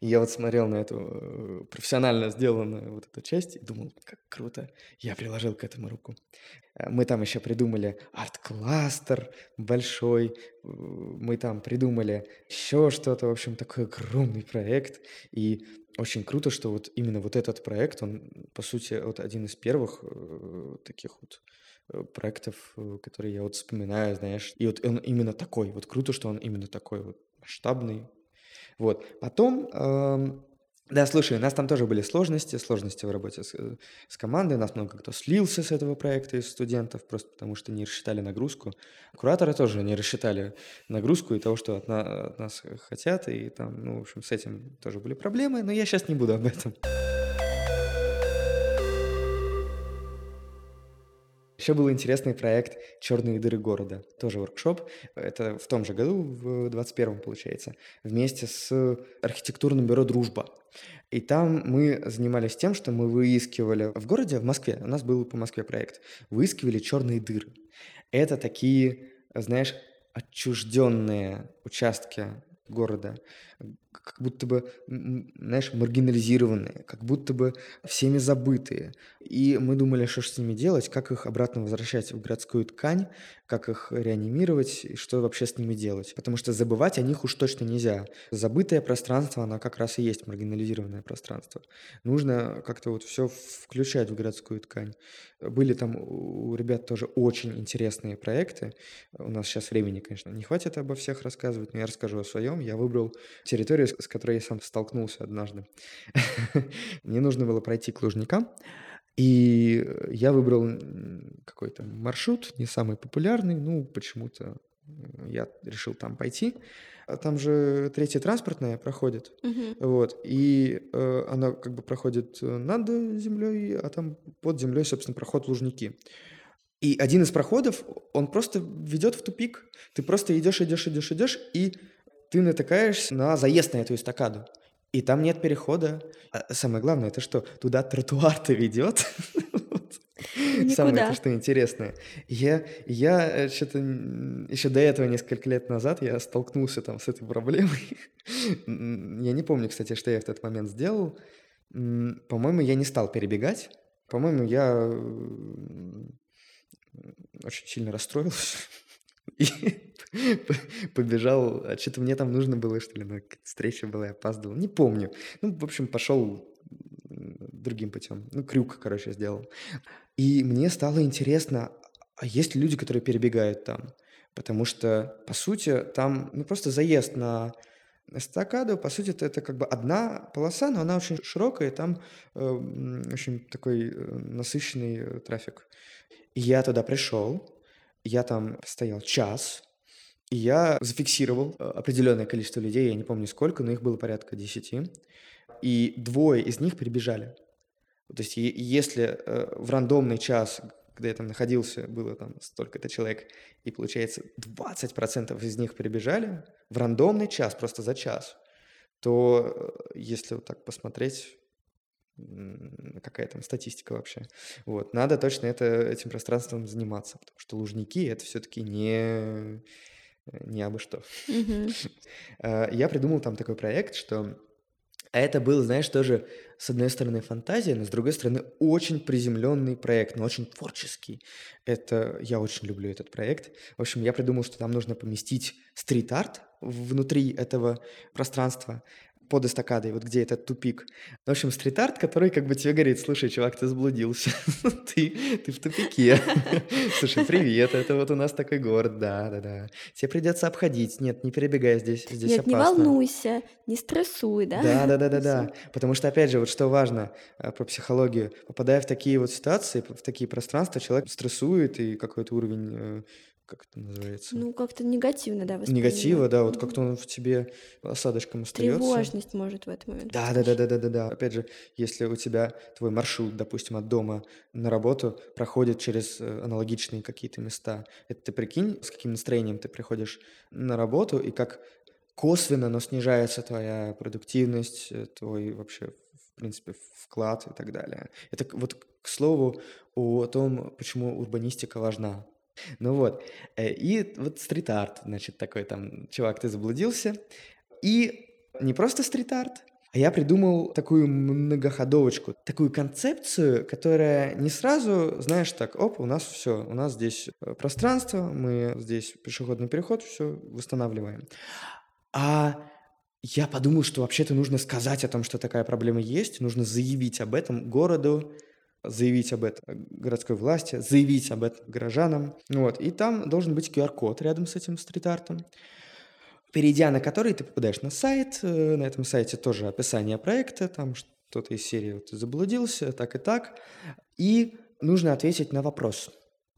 Я вот смотрел на эту э, профессионально сделанную вот эту часть и думал, как круто, я приложил к этому руку. Э, Мы там еще придумали арт-кластер большой, э, мы там придумали еще что-то, в общем, такой огромный проект. И очень круто, что вот именно вот этот проект, он, по сути, вот один из первых таких вот проектов, э, которые я вот вспоминаю, знаешь. И вот он именно такой. Вот круто, что он именно такой вот масштабный. Вот. Потом, эм, да, слушай, у нас там тоже были сложности, сложности в работе с, э, с командой. Нас много кто слился с этого проекта из студентов, просто потому что не рассчитали нагрузку. Кураторы тоже не рассчитали нагрузку и того, что от, на- от нас хотят. И там, ну, в общем, с этим тоже были проблемы. Но я сейчас не буду об этом. Еще был интересный проект «Черные дыры города». Тоже воркшоп. Это в том же году, в 21-м, получается, вместе с архитектурным бюро «Дружба». И там мы занимались тем, что мы выискивали в городе, в Москве, у нас был по Москве проект, выискивали черные дыры. Это такие, знаешь, отчужденные участки города, как будто бы, знаешь, маргинализированные, как будто бы всеми забытые. И мы думали, что с ними делать, как их обратно возвращать в городскую ткань, как их реанимировать и что вообще с ними делать. Потому что забывать о них уж точно нельзя. Забытое пространство, оно как раз и есть маргинализированное пространство. Нужно как-то вот все включать в городскую ткань. Были там у ребят тоже очень интересные проекты. У нас сейчас времени, конечно, не хватит обо всех рассказывать, но я расскажу о своем. Я выбрал территорию, с которой я сам столкнулся однажды. Мне нужно было пройти к Лужникам, и я выбрал какой-то маршрут, не самый популярный, ну, почему-то я решил там пойти. А там же третья транспортная проходит, Мгм. вот, и э, она как бы проходит над землей, а там под землей, собственно, проход Лужники. И один из проходов, он просто ведет в тупик. Ты просто идешь, идешь, идешь, идешь, и ты натыкаешься на заезд на эту эстакаду. И там нет перехода. А самое главное, это что? Туда тротуар-то ведет. Самое это что интересное. Я, я э, что-то еще до этого несколько лет назад я столкнулся там с этой проблемой. Я не помню, кстати, что я в тот момент сделал. По-моему, я не стал перебегать. По-моему, я очень сильно расстроился. И побежал, а что-то мне там нужно было, что ли, на встреча была, я опаздывал, не помню. Ну, в общем, пошел другим путем. Ну, крюк, короче, сделал. И мне стало интересно, а есть ли люди, которые перебегают там? Потому что, по сути, там ну, просто заезд на эстакаду, по сути, это, как бы одна полоса, но она очень широкая, и там э, очень такой э, насыщенный э, трафик. И я туда пришел, я там стоял час, и я зафиксировал э, определенное количество людей, я не помню сколько, но их было порядка десяти. И двое из них прибежали. То есть если э, в рандомный час, когда я там находился, было там столько-то человек, и получается 20% из них прибежали в рандомный час, просто за час, то э, если вот так посмотреть, какая там статистика вообще. Вот. Надо точно это, этим пространством заниматься, потому что Лужники — это все-таки не, не абы что. Э, я придумал там такой проект, что а это был, знаешь, тоже, с одной стороны, фантазия, но с другой стороны, очень приземленный проект, но очень творческий. Это я очень люблю этот проект. В общем, я придумал, что там нужно поместить стрит-арт внутри этого пространства под эстакадой, вот где этот тупик. В общем, стрит-арт, который как бы тебе говорит, слушай, чувак, ты заблудился, ты, ты в тупике. Слушай, привет, это вот у нас такой город, да-да-да. Тебе придется обходить. Нет, не перебегай здесь, здесь Нет, не опасно. волнуйся, не стрессуй, да? Да, да, да, да, Всё. да. Потому что, опять же, вот что важно э, про психологию, попадая в такие вот ситуации, в такие пространства, человек стрессует и какой-то уровень, э, как это называется, Ну, как-то негативно, да, негатива, да, вот как-то он в тебе осадочком остается. Тревожность может в этот момент Да, да, да, да, да, да, да. Опять же, если у тебя твой маршрут, допустим, от дома на работу проходит через э, аналогичные какие-то места, это ты прикинь, с каким настроением ты приходишь на работу и как косвенно, но снижается твоя продуктивность, э, твой вообще, в принципе, вклад и так далее. Это вот к слову о том, почему урбанистика важна. Ну вот, э, и вот стрит-арт, значит, такой там, чувак, ты заблудился, и не просто стрит-арт, а я придумал такую многоходовочку, такую концепцию, которая не сразу, знаешь, так, оп, у нас все, у нас здесь э, пространство, мы здесь пешеходный переход, все восстанавливаем. А я подумал, что вообще-то нужно сказать о том, что такая проблема есть, нужно заявить об этом городу, заявить об этом городской власти, заявить об этом горожанам. Вот. И там должен быть QR-код рядом с этим стрит-артом, перейдя на который ты попадаешь на сайт. Э, На этом сайте тоже описание проекта, там что-то из серии вот, «Ты заблудился, так и так. И нужно ответить на вопрос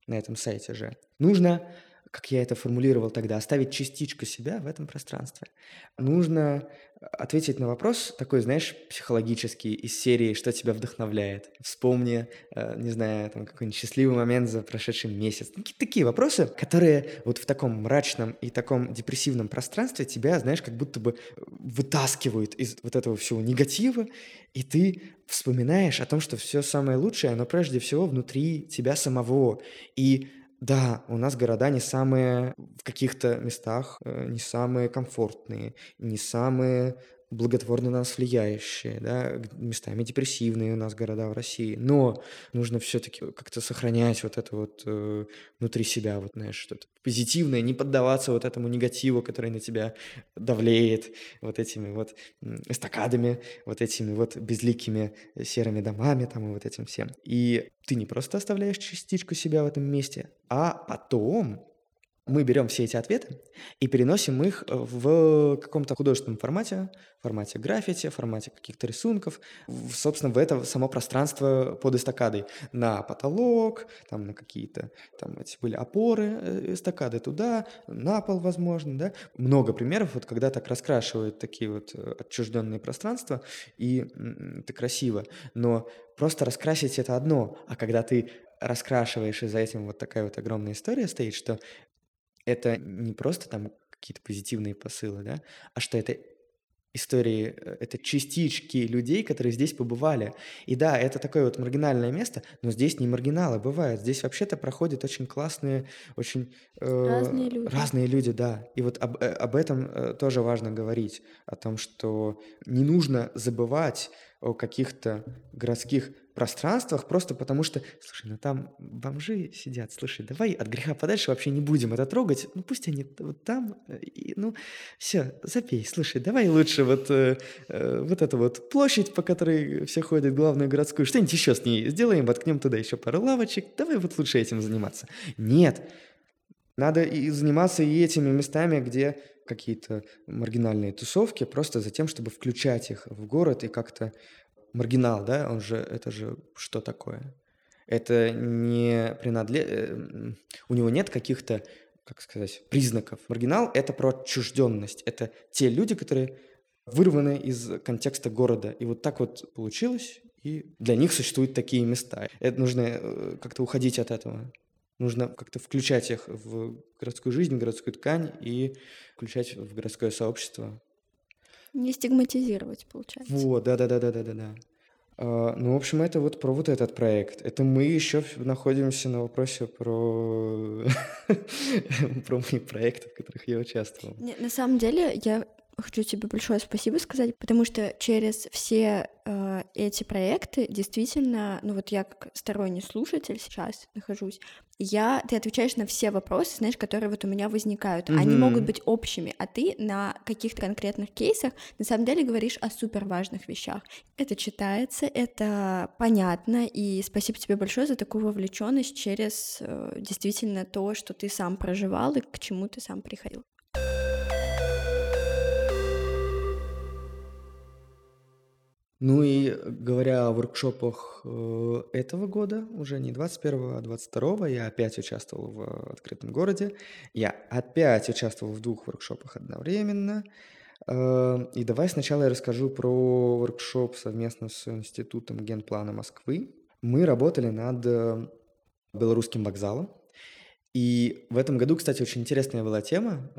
на этом сайте же. Нужно, как я это формулировал тогда, оставить частичку себя в этом пространстве. Нужно ответить на вопрос такой, знаешь, психологический из серии «Что тебя вдохновляет?». Вспомни, э, не знаю, там какой-нибудь счастливый момент за прошедший месяц. Какие-то такие вопросы, которые вот в таком мрачном и таком депрессивном пространстве тебя, знаешь, как будто бы вытаскивают из вот этого всего негатива, и ты вспоминаешь о том, что все самое лучшее, оно прежде всего внутри тебя самого. И Да, у нас города не самые в каких-то местах, э, не самые комфортные, не самые благотворно на нас влияющие, да, местами депрессивные у нас города в России. Но нужно все-таки как-то сохранять вот это вот э, внутри себя, вот, знаешь, что-то позитивное, не поддаваться вот этому негативу, который на тебя давлеет вот этими вот эстакадами, вот этими вот безликими серыми домами там и вот этим всем. И ты не просто оставляешь частичку себя в этом месте, а потом мы берем все эти ответы и переносим их э, в каком-то художественном формате, формате граффити, формате каких-то рисунков, в, собственно, в это само пространство под эстакадой. На потолок, там на какие-то, там эти были опоры э, эстакады туда, на пол, возможно, да. Много примеров, вот когда так раскрашивают такие вот э, отчужденные пространства, и это красиво. Но просто раскрасить это одно, а когда ты раскрашиваешь, и за этим вот такая вот огромная история стоит, что это не просто там какие-то позитивные посылы, да, а что это истории, э, это частички людей, которые здесь побывали. И да, это такое вот маргинальное место, но здесь не маргиналы бывают. Здесь вообще-то проходят очень классные, очень разные э, люди. разные люди, да. И вот об, э, об этом э, тоже важно говорить, о том, что не нужно забывать о каких-то городских пространствах, просто потому что, слушай, ну там бомжи сидят, слушай, давай от греха подальше вообще не будем это трогать, ну пусть они вот там, э, и, ну все, запей, слушай, давай лучше вот, э, э, вот эту вот площадь, по которой все ходят, главную городскую, что-нибудь еще с ней сделаем, воткнем туда еще пару лавочек, давай вот лучше этим заниматься. Нет, надо и заниматься и этими местами, где какие-то маргинальные тусовки, просто за тем, чтобы включать их в город и как-то маргинал, да, он же, это же что такое? Это не принадлежит, э, у него нет каких-то, как сказать, признаков. Маргинал – это про отчужденность, это те люди, которые вырваны из контекста города. И вот так вот получилось, и для них существуют такие места. Это нужно э, как-то уходить от этого. Нужно как-то включать их в городскую жизнь, городскую ткань и включать в городское сообщество. Не стигматизировать, получается. Вот, да-да-да-да-да-да. А, ну, в общем, это вот про вот этот проект. Это мы еще находимся на вопросе про про мои проекты, в которых я участвовал. Не, на самом деле, я хочу тебе большое спасибо сказать, потому что через все э, эти проекты действительно, ну вот я как сторонний слушатель сейчас нахожусь, я, ты отвечаешь на все вопросы, знаешь, которые вот у меня возникают. Mm-hmm. Они могут быть общими, а ты на каких-то конкретных кейсах на самом деле говоришь о супер важных вещах. Это читается, это понятно, и спасибо тебе большое за такую вовлеченность через э, действительно то, что ты сам проживал и к чему ты сам приходил. Ну и говоря о воркшопах э, этого года, уже не 21 а 22 я опять участвовал в открытом городе. Я опять участвовал в двух воркшопах одновременно. Э, и давай сначала я расскажу про воркшоп совместно с Институтом генплана Москвы. Мы работали над э, белорусским вокзалом. И в этом году, кстати, очень интересная была тема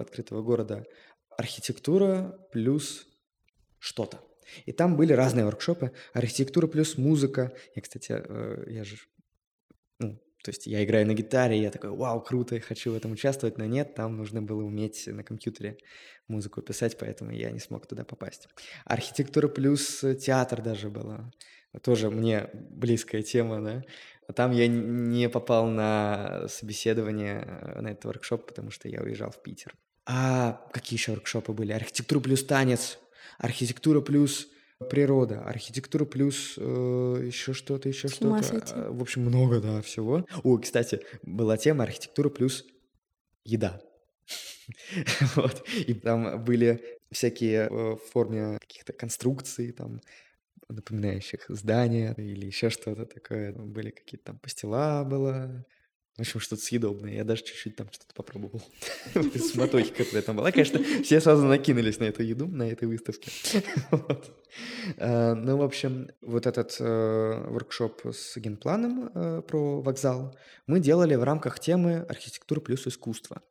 открытого города. Архитектура плюс что-то. И там были разные воркшопы. Архитектура плюс музыка. Я, кстати, э, я же... Ну, то есть я играю на гитаре, я такой, вау, круто, я хочу в этом участвовать, но нет, там нужно было уметь на компьютере музыку писать, поэтому я не смог туда попасть. Архитектура плюс театр даже была. Тоже мне близкая тема, да. А там я не попал на собеседование э, на этот воркшоп, потому что я уезжал в Питер. А какие еще воркшопы были? Архитектура плюс танец архитектура плюс природа, архитектура плюс э, еще что-то, еще что-то. А, в общем, много, да, всего. О, кстати, была тема архитектура плюс еда. вот. И там были всякие э, в форме каких-то конструкций, там, напоминающих здания или еще что-то такое. Были какие-то там пастила была, в общем, что-то съедобное. Я даже чуть-чуть там что-то попробовал. Суматохи, которая там была. Конечно, все сразу накинулись на эту еду, на этой выставке. А, ну, в общем, вот этот э, воркшоп с генпланом э, про вокзал мы делали в рамках темы «Архитектура плюс искусство».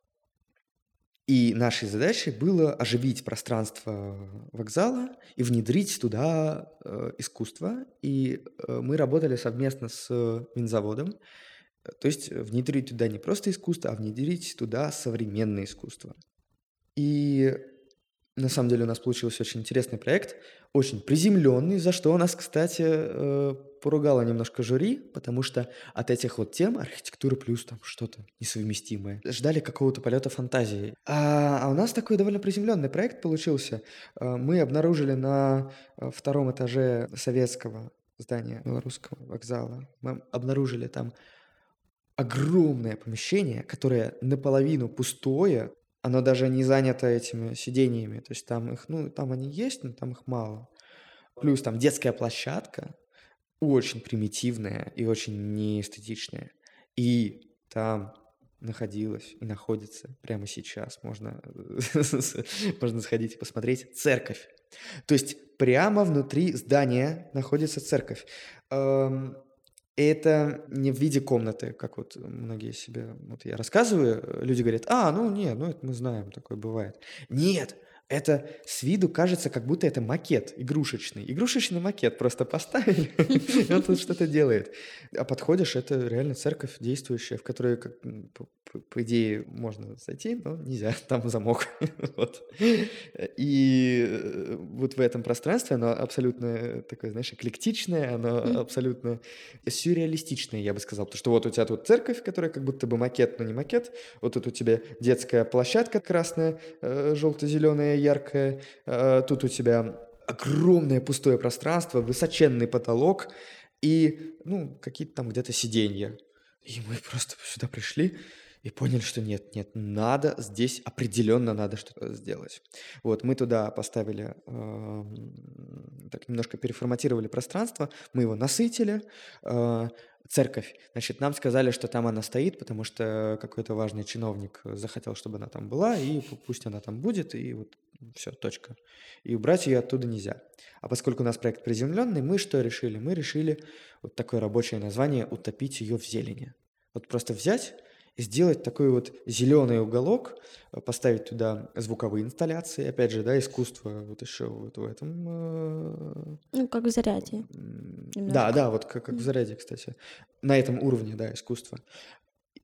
И нашей задачей было оживить пространство вокзала и внедрить туда э, искусство. И мы работали совместно с Минзаводом, То есть внедрить туда не просто искусство, а внедрить туда современное искусство. И на самом деле у нас получился очень интересный проект, очень приземленный, за что у нас, кстати, э, поругало немножко жюри, потому что от этих вот тем архитектура плюс там что-то несовместимое. Ждали какого-то полета фантазии. А, а у нас такой довольно приземленный проект получился. Э, мы обнаружили на э, втором этаже советского здания белорусского вокзала, мы обнаружили там огромное помещение, которое наполовину пустое, оно даже не занято этими сидениями. То есть там их, ну, там они есть, но там их мало. Плюс там детская площадка, очень примитивная и очень неэстетичная. И там находилась и находится прямо сейчас. Можно, можно сходить и посмотреть церковь. То есть прямо внутри здания находится церковь. Эм, это не в виде комнаты, как вот многие себе, вот я рассказываю, люди говорят, а, ну нет, ну это мы знаем, такое бывает. Нет, это с виду кажется, как будто это макет игрушечный. Игрушечный макет просто поставили, и он тут что-то делает. А подходишь, это реально церковь действующая, в которой, как, по, по, по идее, можно зайти, но нельзя, там замок. вот. И э, вот в этом пространстве оно абсолютно такое, знаешь, эклектичное, оно абсолютно сюрреалистичное, я бы сказал. Потому что вот у тебя тут церковь, которая как будто бы макет, но не макет. Вот тут у тебя детская площадка красная, э, желто-зеленая, яркое. Э, тут у тебя огромное пустое пространство, высоченный потолок и, ну, какие-то там где-то сиденья. И мы просто сюда пришли и поняли, что нет, нет, надо здесь определенно надо что-то сделать. Вот мы туда поставили, э, так немножко переформатировали пространство, мы его насытили, э, церковь. Значит, нам сказали, что там она стоит, потому что какой-то важный чиновник захотел, чтобы она там была, и пусть она там будет, и вот все, точка. И убрать ее оттуда нельзя. А поскольку у нас проект приземленный, мы что решили? Мы решили вот такое рабочее название «утопить ее в зелени». Вот просто взять и сделать такой вот зеленый уголок, поставить туда звуковые инсталляции, опять же, да, искусство вот еще вот в этом. Э, ну, как в заряде. Да, да, вот как, как в заряде, кстати. На этом уровне, да, искусства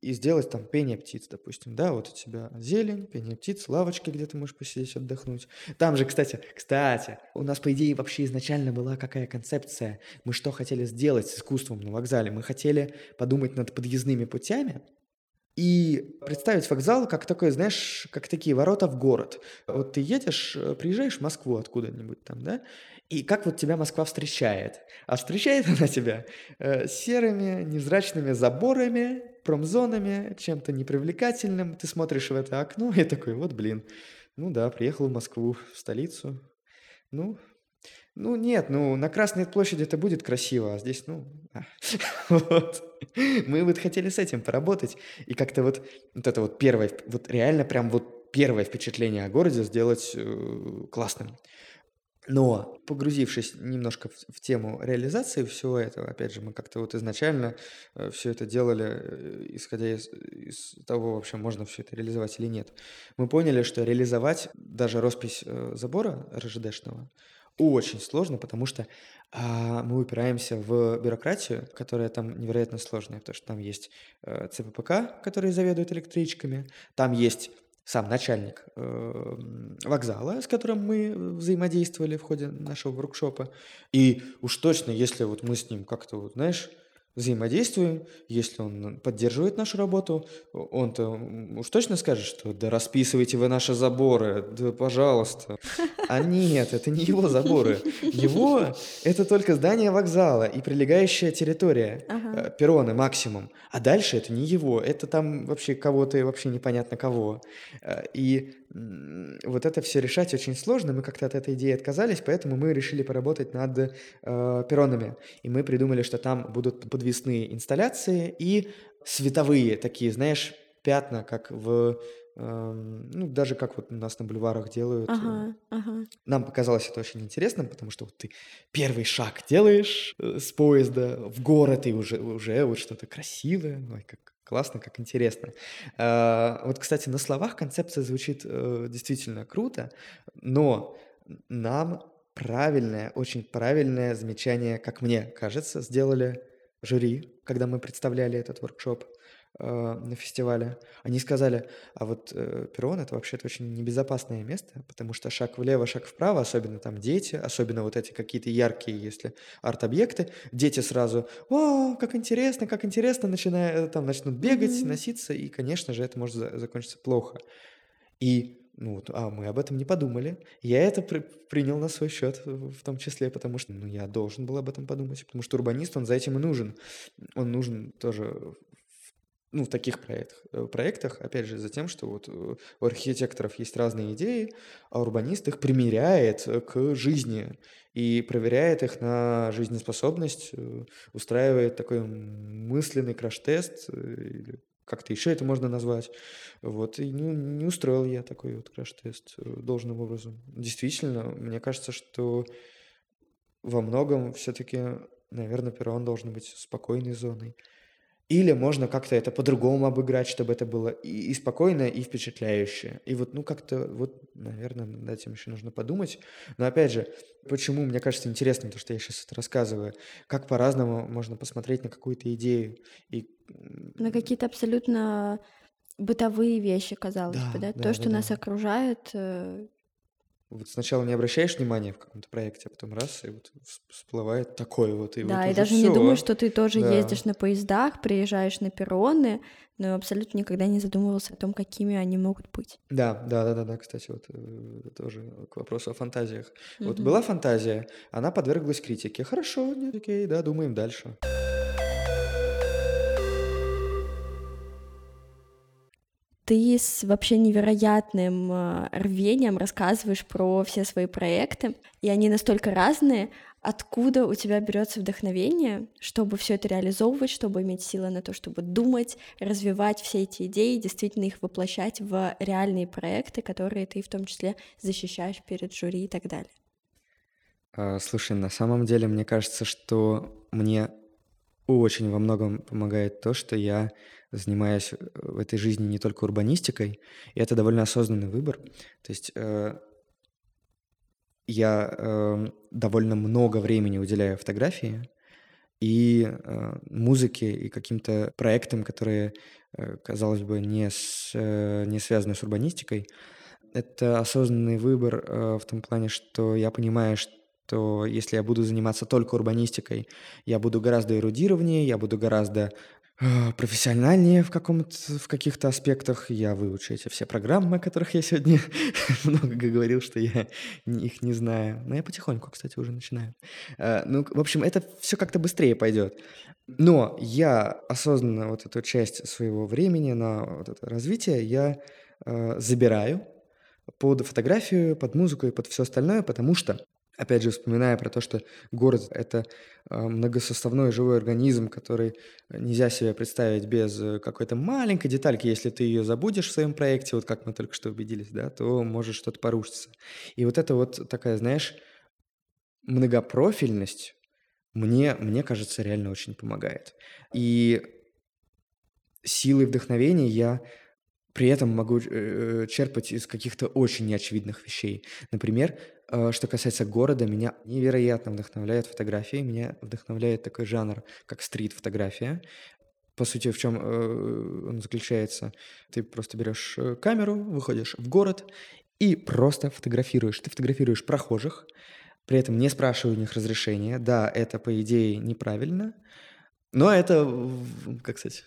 и сделать там пение птиц, допустим, да, вот у тебя зелень, пение птиц, лавочки, где ты можешь посидеть, отдохнуть. Там же, кстати, кстати, у нас, по идее, вообще изначально была какая концепция, мы что хотели сделать с искусством на вокзале, мы хотели подумать над подъездными путями, и представить вокзал как такой, знаешь, как такие ворота в город. Вот ты едешь, э, приезжаешь в Москву откуда-нибудь там, да, и как вот тебя Москва встречает? А встречает она тебя э, серыми, невзрачными заборами, промзонами, чем-то непривлекательным. Ты смотришь в это окно и такой, вот блин, ну да, приехал в Москву, в столицу. Ну, ну нет, ну на Красной площади это будет красиво, а здесь, ну, а. вот. Мы вот хотели с этим поработать и как-то вот, вот это вот первое, вот реально прям вот первое впечатление о городе сделать э, классным. Но погрузившись немножко в, в тему реализации всего этого, опять же, мы как-то вот изначально э, все это делали, э, исходя из, из того, вообще можно все это реализовать или нет. Мы поняли, что реализовать даже роспись э, забора РЖДшного очень сложно, потому что а, мы упираемся в бюрократию, которая там невероятно сложная, потому что там есть э, ЦППК, который заведует электричками, там есть сам начальник э, вокзала, с которым мы взаимодействовали в ходе нашего воркшопа. И уж точно, если вот мы с ним как-то, вот, знаешь, взаимодействуем, если он поддерживает нашу работу, он-то уж точно скажет, что да расписывайте вы наши заборы, да пожалуйста. А нет, это не его заборы. Его – это только здание вокзала и прилегающая территория, ага. Э, перроны максимум. А дальше это не его, это там вообще кого-то, вообще непонятно кого. Э, и вот это все решать очень сложно, мы как-то от этой идеи отказались, поэтому мы решили поработать над э, перронами. И мы придумали, что там будут подвесные инсталляции и световые такие, знаешь, пятна, как в эм, ну, даже как вот у нас на бульварах делают. Ага, ага. Нам показалось это очень интересным, потому что вот ты первый шаг делаешь э, с поезда в город, и уже, уже вот что-то красивое, ой, как классно, как интересно. А, вот, кстати, на словах концепция звучит э, действительно круто, но нам правильное, очень правильное замечание, как мне кажется, сделали жюри, когда мы представляли этот воркшоп э, на фестивале. Они сказали, а вот э, перрон это вообще-то очень небезопасное место, потому что шаг влево, шаг вправо, особенно там дети, особенно вот эти какие-то яркие, если арт-объекты, дети сразу, вау, как интересно, как интересно, начиная, там начнут бегать, Мгм. носиться, и, конечно же, это может за- закончиться плохо. И ну вот, а мы об этом не подумали. Я это при- принял на свой счет в том числе, потому что ну, я должен был об этом подумать, потому что урбанист, он за этим и нужен. Он нужен тоже ну, в таких проектах, э, проектах, опять же, за тем, что вот э, у архитекторов есть разные идеи, а урбанист их примеряет э, к жизни и проверяет их на жизнеспособность, устраивает такой мысленный краш-тест, или как-то еще это можно назвать. Вот, и не, не устроил я такой вот краш-тест должным образом. Действительно, мне кажется, что во многом все-таки, наверное, перрон должен быть спокойной зоной. Или можно как-то это по-другому обыграть, чтобы это было и, и спокойно, и впечатляюще. И вот, ну, как-то, вот, наверное, над этим еще нужно подумать. Но опять же, почему, мне кажется, интересно то, что я сейчас это рассказываю, как по-разному можно посмотреть на какую-то идею. И На какие-то абсолютно бытовые вещи, казалось бы, да, да? да, То, да, что нас да. окружает, э, Вот сначала не обращаешь внимания в каком-то проекте, а потом раз, и вот вс- всплывает такое вот, и вот да, и уже даже не думаешь, все. что ты тоже Да. ездишь на поездах, приезжаешь на перроны, но абсолютно никогда не задумывался о том, какими они могут быть. Да, да, да, да, да, кстати, вот э, тоже к вопросу о фантазиях. Вот Мгм. была фантазия, она подверглась критике. Хорошо, нет, окей, да, думаем дальше. Ты с вообще невероятным э, рвением рассказываешь про все свои проекты, и они настолько разные. Откуда у тебя берется вдохновение, чтобы все это реализовывать, чтобы иметь силы на то, чтобы думать, развивать все эти идеи, действительно их воплощать в реальные проекты, которые ты в том числе защищаешь перед жюри и так далее. А, Слушай, на самом деле, мне кажется, что мне очень во многом помогает то, что я занимаюсь э, в этой жизни не только урбанистикой, и это довольно осознанный выбор. То есть э, я эм, довольно много времени уделяю фотографии и э, музыке, и каким-то проектам, которые, э, казалось бы, не, с, э, не связаны с урбанистикой. Это осознанный выбор э, в том плане, что я понимаю, что если я буду заниматься только урбанистикой, я буду гораздо эрудированнее, я буду гораздо э, профессиональнее в, каком-то, в каких-то аспектах. Я выучу эти все программы, о которых я сегодня много говорил, что я их не знаю. Но я потихоньку, кстати, уже начинаю. Э, Ну, в общем, это все как-то быстрее пойдет. Но я осознанно вот эту часть своего времени на вот это развитие я э, забираю под фотографию, под музыку и под все остальное, потому что, опять же, вспоминая про то, что город— это э, многосоставной живой организм, который нельзя себе представить без э, какой-то маленькой детальки. Если ты ее забудешь в своем проекте, вот как мы только что убедились, да, то может что-то порушиться. И вот это вот такая, знаешь, многопрофильность мне, мне кажется, реально очень помогает. И силы и вдохновения я при этом могу э, черпать из каких-то очень неочевидных вещей. Например, э, что касается города, меня невероятно вдохновляет фотографии, меня вдохновляет такой жанр, как стрит-фотография. По сути, в чем он заключается? Ты просто берешь э, камеру, выходишь в город и просто фотографируешь. Ты фотографируешь прохожих, при этом не спрашивая у них разрешения. Да, это, по идее, неправильно, но это, как сказать,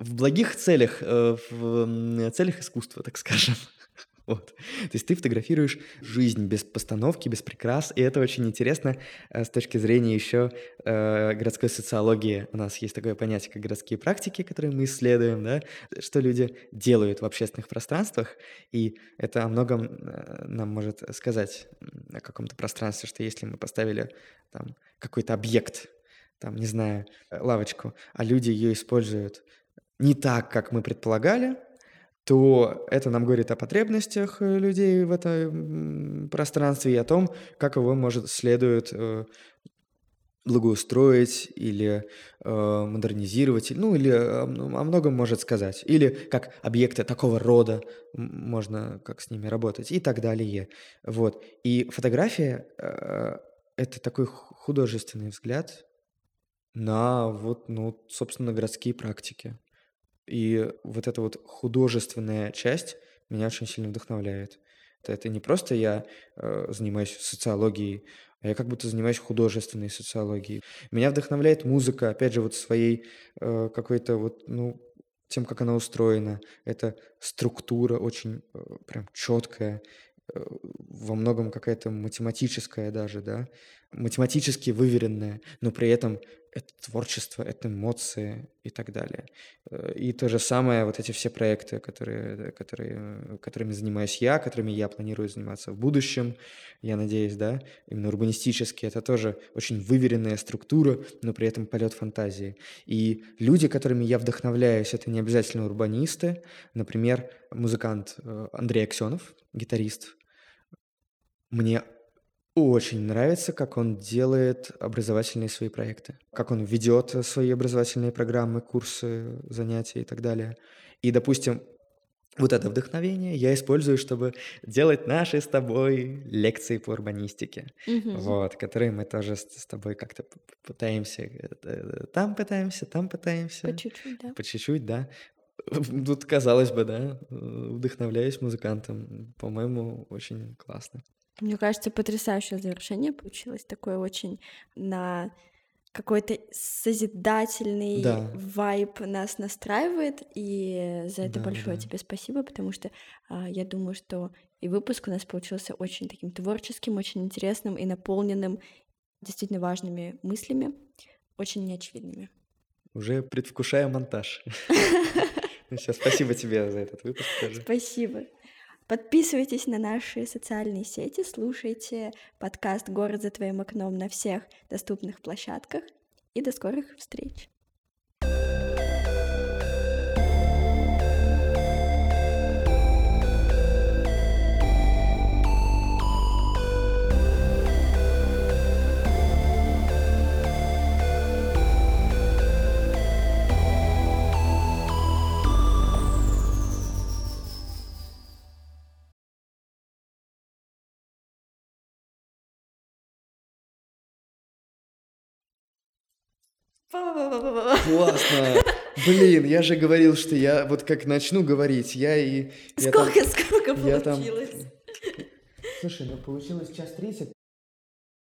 в благих целях, э, в целях искусства, так скажем. Вот. То есть ты фотографируешь жизнь без постановки, без прикрас, и это очень интересно э, с точки зрения еще э, городской социологии. У нас есть такое понятие, как городские практики, которые мы исследуем, да, что люди делают в общественных пространствах, и это о многом э, нам может сказать о каком-то пространстве, что если мы поставили там какой-то объект, там, не знаю, лавочку, а люди ее используют не так, как мы предполагали, то это нам говорит о потребностях э, людей в этом пространстве и о том, как его может следует э, благоустроить или э, модернизировать, ну или о, мно- о многом может сказать, или как объекты такого рода можно как с ними работать и так далее. Вот. И фотография э, это такой художественный взгляд на вот, ну, собственно, городские практики. И вот эта вот художественная часть меня очень сильно вдохновляет. Это, это не просто я э, занимаюсь социологией, а я как будто занимаюсь художественной социологией. Меня вдохновляет музыка, опять же, вот своей э, какой-то вот, ну, тем, как она устроена. Это структура очень э, прям четкая, э, во многом какая-то математическая даже, да, математически выверенная, но при этом это творчество, это эмоции и так далее. Э, и то же самое, вот эти все проекты, которые, которые, которыми занимаюсь я, которыми я планирую заниматься в будущем, я надеюсь, да, именно урбанистически, это тоже очень выверенная структура, но при этом полет фантазии. И люди, которыми я вдохновляюсь, это не обязательно урбанисты, например, музыкант э, Андрей Аксенов, гитарист. Мне очень нравится, как он делает образовательные свои проекты, как он ведет свои образовательные программы, курсы, занятия и так далее. И, допустим, вот это вдохновение я использую, чтобы делать наши с тобой лекции по урбанистике, Мгм. вот, которые мы тоже с, с тобой как-то пытаемся, э, э, там пытаемся, там По пытаемся, чуть-чуть, да. по чуть-чуть, да. Тут, казалось бы, да, э, вдохновляюсь музыкантом. По-моему, очень классно. Мне кажется, потрясающее завершение получилось, такое очень на какой-то созидательный Да. вайб нас настраивает, и за это Да, большое да. тебе спасибо, потому что а, я думаю, что и выпуск у нас получился очень таким творческим, очень интересным и наполненным действительно важными мыслями, очень неочевидными. Уже предвкушаю монтаж. Ну всё, спасибо тебе за этот выпуск. Спасибо. Подписывайтесь на наши социальные сети, слушайте подкаст «Город за твоим окном» на всех доступных площадках. И до скорых встреч! Классно! Блин, я же говорил, что я вот как начну говорить, я и... я там- Сколько, сколько там- получилось? Слушай, ну получилось час тридцать.